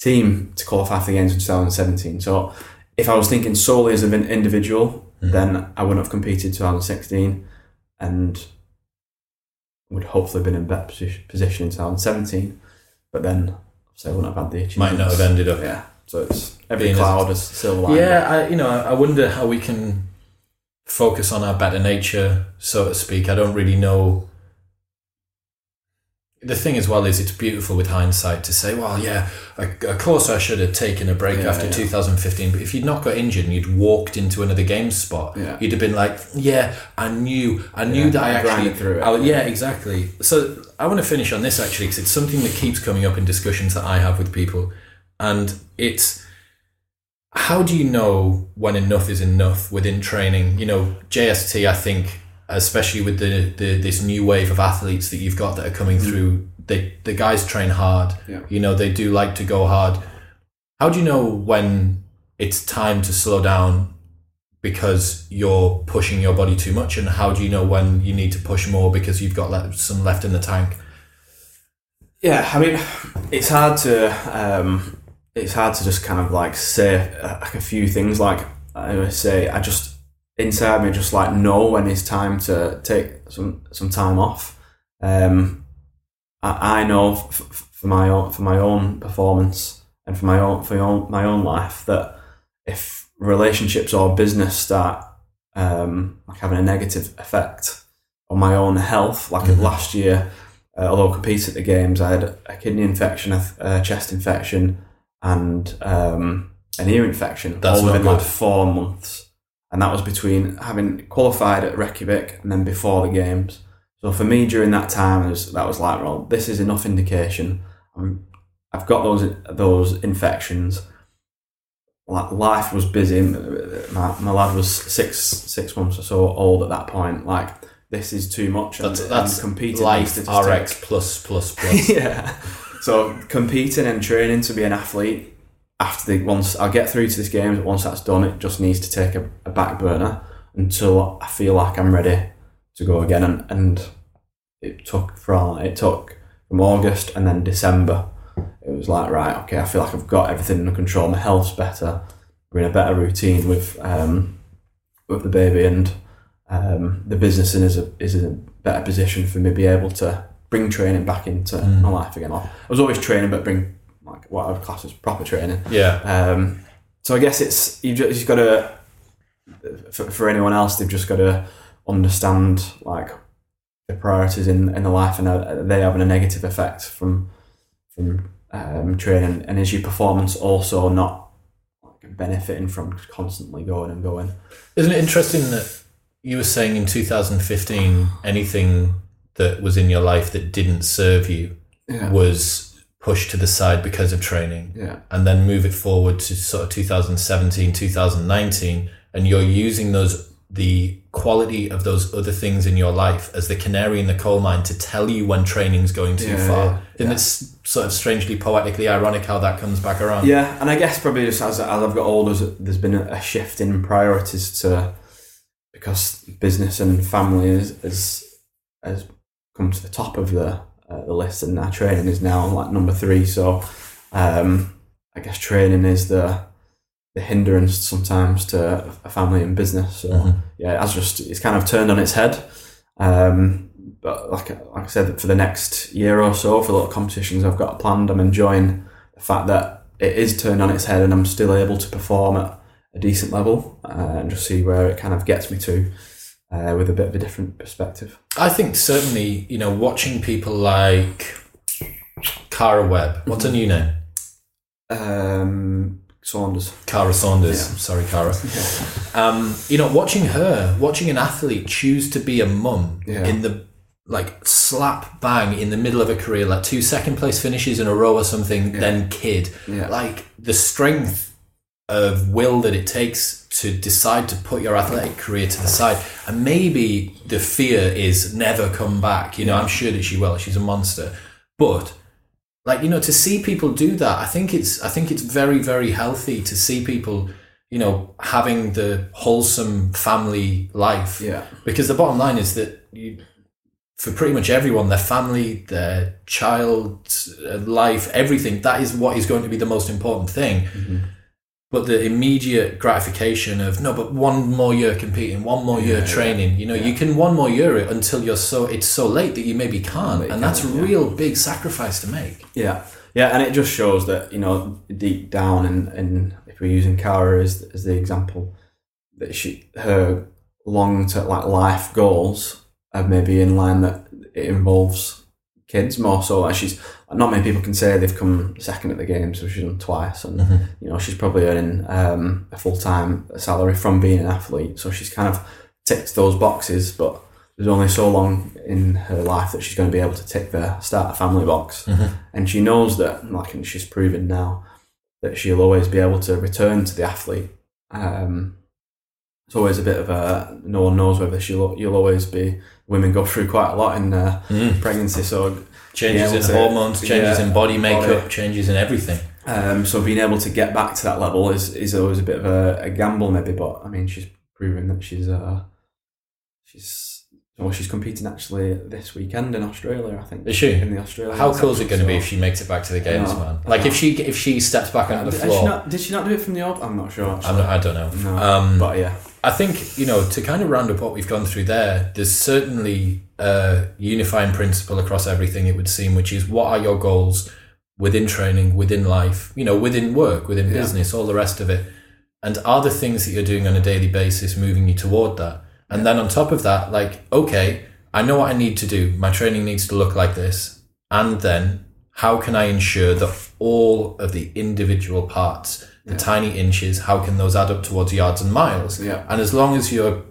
team to qualify for the games in 2017. So if I was thinking solely as an individual, Mm-hmm. then I wouldn't have competed 2016 and would hopefully have been in a better position, position in 2017. But then so I wouldn't have had the Might not have ended up. Yeah. So it's every Being cloud has silver lining. Yeah, I, you know, I wonder how we can focus on our better nature, so to speak. I don't really know. The thing as well is, it's beautiful with hindsight to say, well, yeah, of course I should have taken a break Yeah, after yeah. 2015. But if you'd not got injured and you'd walked into another game spot, Yeah. you'd have been like, yeah, I knew, I knew that I I actually. through it. I- yeah, exactly. So I want to finish on this actually because it's something that keeps coming up in discussions that I have with people, and it's how do you know when enough is enough within training? You know, JST, I think, especially with the, the this new wave of athletes that you've got that are coming through, they the guys train hard. Yeah. You know, they do like to go hard. How do you know when it's time to slow down because you're pushing your body too much, and how do you know when you need to push more because you've got le- some left in the tank? Yeah, I mean, it's hard to um, it's hard to just kind of like say uh, like a few things. Like I always say, I just inside me just like know when it's time to take some some time off. Um, I, I know f- f- for my own for my own performance and for my own for my own, my own life that if relationships or business start um, like having a negative effect on my own health, like Mhm. last year uh, although I competed at the games, I had a kidney infection, a, a chest infection, and um, an ear infection That's all within like good. four months. And that was between having qualified at Reykjavik and then before the games. So for me, during that time, was, that was like, well, this is enough indication. I'm, I've got those those infections. Like life was busy. My, my lad was six six months or so old at that point. Like this is too much. and- That's and that's competing life needs to just take- RX plus plus plus. [laughs] yeah. So competing and training to be an athlete after the once I get through to this game, but once that's done, it just needs to take a, a back burner until I feel like I'm ready to go again. And, and it took from it took from August and then December. It was like right, okay, I feel like I've got everything under control. My health's better. We're in a better routine with um, with the baby, and um, the business is a is in a better position for me to be able to bring training back into Mm. my life again. I was always training, but bring like what I would class as proper training. Yeah. Um, so I guess it's you've just, got to for, for anyone else, they've just got to understand like the priorities in in the life, and are they having a negative effect from from um, training, and is your performance also not like, benefiting from constantly going and going? Isn't it interesting that you were saying in 2015 anything that was in your life that didn't serve you Yeah, was pushed to the side because of training yeah, and then move it forward to sort of 2017 2019 and you're using those the quality of those other things in your life as the canary in the coal mine to tell you when training's going too Yeah, far yeah, and yeah. it's sort of strangely poetically ironic how that comes back around yeah. And I guess probably just as, as I've got older, there's- been a, a shift in priorities to because business and family is is has come to the top of the uh, the list, and our training is now like number three. So um, I guess training is the the hindrance sometimes to a family and business. So Mhm. yeah, it's just it's kind of turned on its head. Um, but like like I said, for the next year or so, for little competitions I've got planned, I'm enjoying the fact that it is turned on its head, and I'm still able to perform at a decent level uh, and just see where it kind of gets me to uh, with a bit of a different perspective. I think certainly, you know, watching people like Kara Webb. What's her new name? Um, Saunders. Kara Saunders. Yeah. Sorry, Kara. [laughs] Um, you know, watching her, watching an athlete choose to be a mum Yeah. in the like slap bang in the middle of a career, like two second place finishes in a row or something, then kid. Like the strength of will that it takes to decide to put your athletic career to the side. And maybe the fear is never come back. You know, I'm sure that she will. She's a monster. But like, you know, to see people do that, I think it's I think it's very, very healthy to see people, you know, having the wholesome family life. Yeah. Because the bottom line is that you for pretty much everyone, their family, their child uh, life, everything, that is what is going to be the most important thing. Mm-hmm. But the immediate gratification of no, but one more year competing, one more year Yeah, training. You know, you can one more year it until you're so it's so late that you maybe can't, and that's a yeah. real big sacrifice to make. Yeah, yeah, and it just shows that you know deep down, and and if we're using Kara as as the example, that she her long to like life goals are maybe in line that it involves kids more so. Like she's not many people can say they've come second at the games, so she's done twice, and you know she's probably earning um, a full time salary from being an athlete, so she's kind of ticks those boxes, but. There's only so long in her life that she's going to be able to tick the start a family box and she knows that, like and she's proven now, that she'll always be able to return to the athlete. Um, it's always a bit of a no one knows whether she'll you'll always be. Women go through quite a lot in uh, pregnancy, so Changes in so- hormones, changes yeah, in body makeup, body. changes in everything. um, so being able to get back to that level is is always a bit of a, a gamble, maybe. But I mean, she's proven that she's uh, she's well, she's competing actually this weekend in Australia. I think Is she? in the Australia How cool is it going to be if she makes it back to the games, man? Like if she if she steps back onto the Did she, floor. not, did she not do it from the open? I'm not sure. I'm not, I don't know. No, Um, but yeah, I think, you know, to kind of round up what we've gone through there, there's certainly a unifying principle across everything, it would seem, which is what are your goals within training, within life, you know, within work, within Yeah. business, all the rest of it. And are the things that you're doing on a daily basis moving you toward that? And then on top of that, like, okay, I know what I need to do. My training needs to look like this. And then how can I ensure that all of the individual parts, the tiny inches, how can those add up towards yards and miles? Yeah. And as long as you're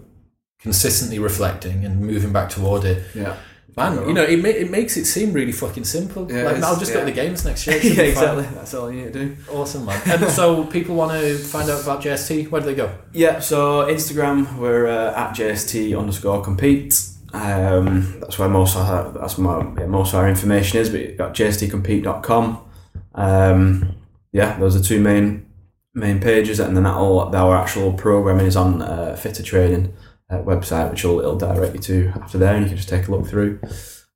consistently reflecting and moving back toward it, yeah. man, you know, it, ma- it makes it seem really fucking simple. Yeah, like, I'll just go to the games next year. [laughs] yeah, exactly. That's all you need to do. Awesome, man. [laughs] And so people want to find out about JST. Where do they go? Yeah, so Instagram we're uh, at JST underscore compete. Um, that's where most of our, that's my, yeah, most of our information is. But you've got jstcompete.com. Um, yeah, those are two main main pages, and then that'll our actual programming is on uh, Fitter Training uh, website, which will it'll direct you to after there, and you can just take a look through.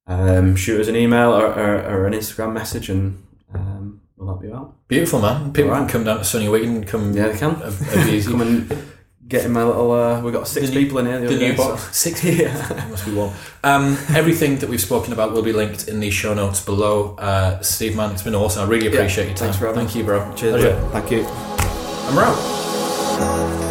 Um, shoot us an email or, or, or an Instagram message, and um, we'll help you out. Beautiful, man. People Alright. can come down to Sunny Wigan and come. Yeah, they can. uh, [laughs] easy. Come and get in my little. Uh, we got six The new- people in here. the other new day, box. so- Six. [laughs] Yeah. Must be warm. Um, everything that we've spoken about will be linked in the show notes below. Uh, Steve, man, it's been awesome. I really appreciate your time. thanks for having Thank me. you, bro. Cheers. Pleasure. Thank you. I'm wrong.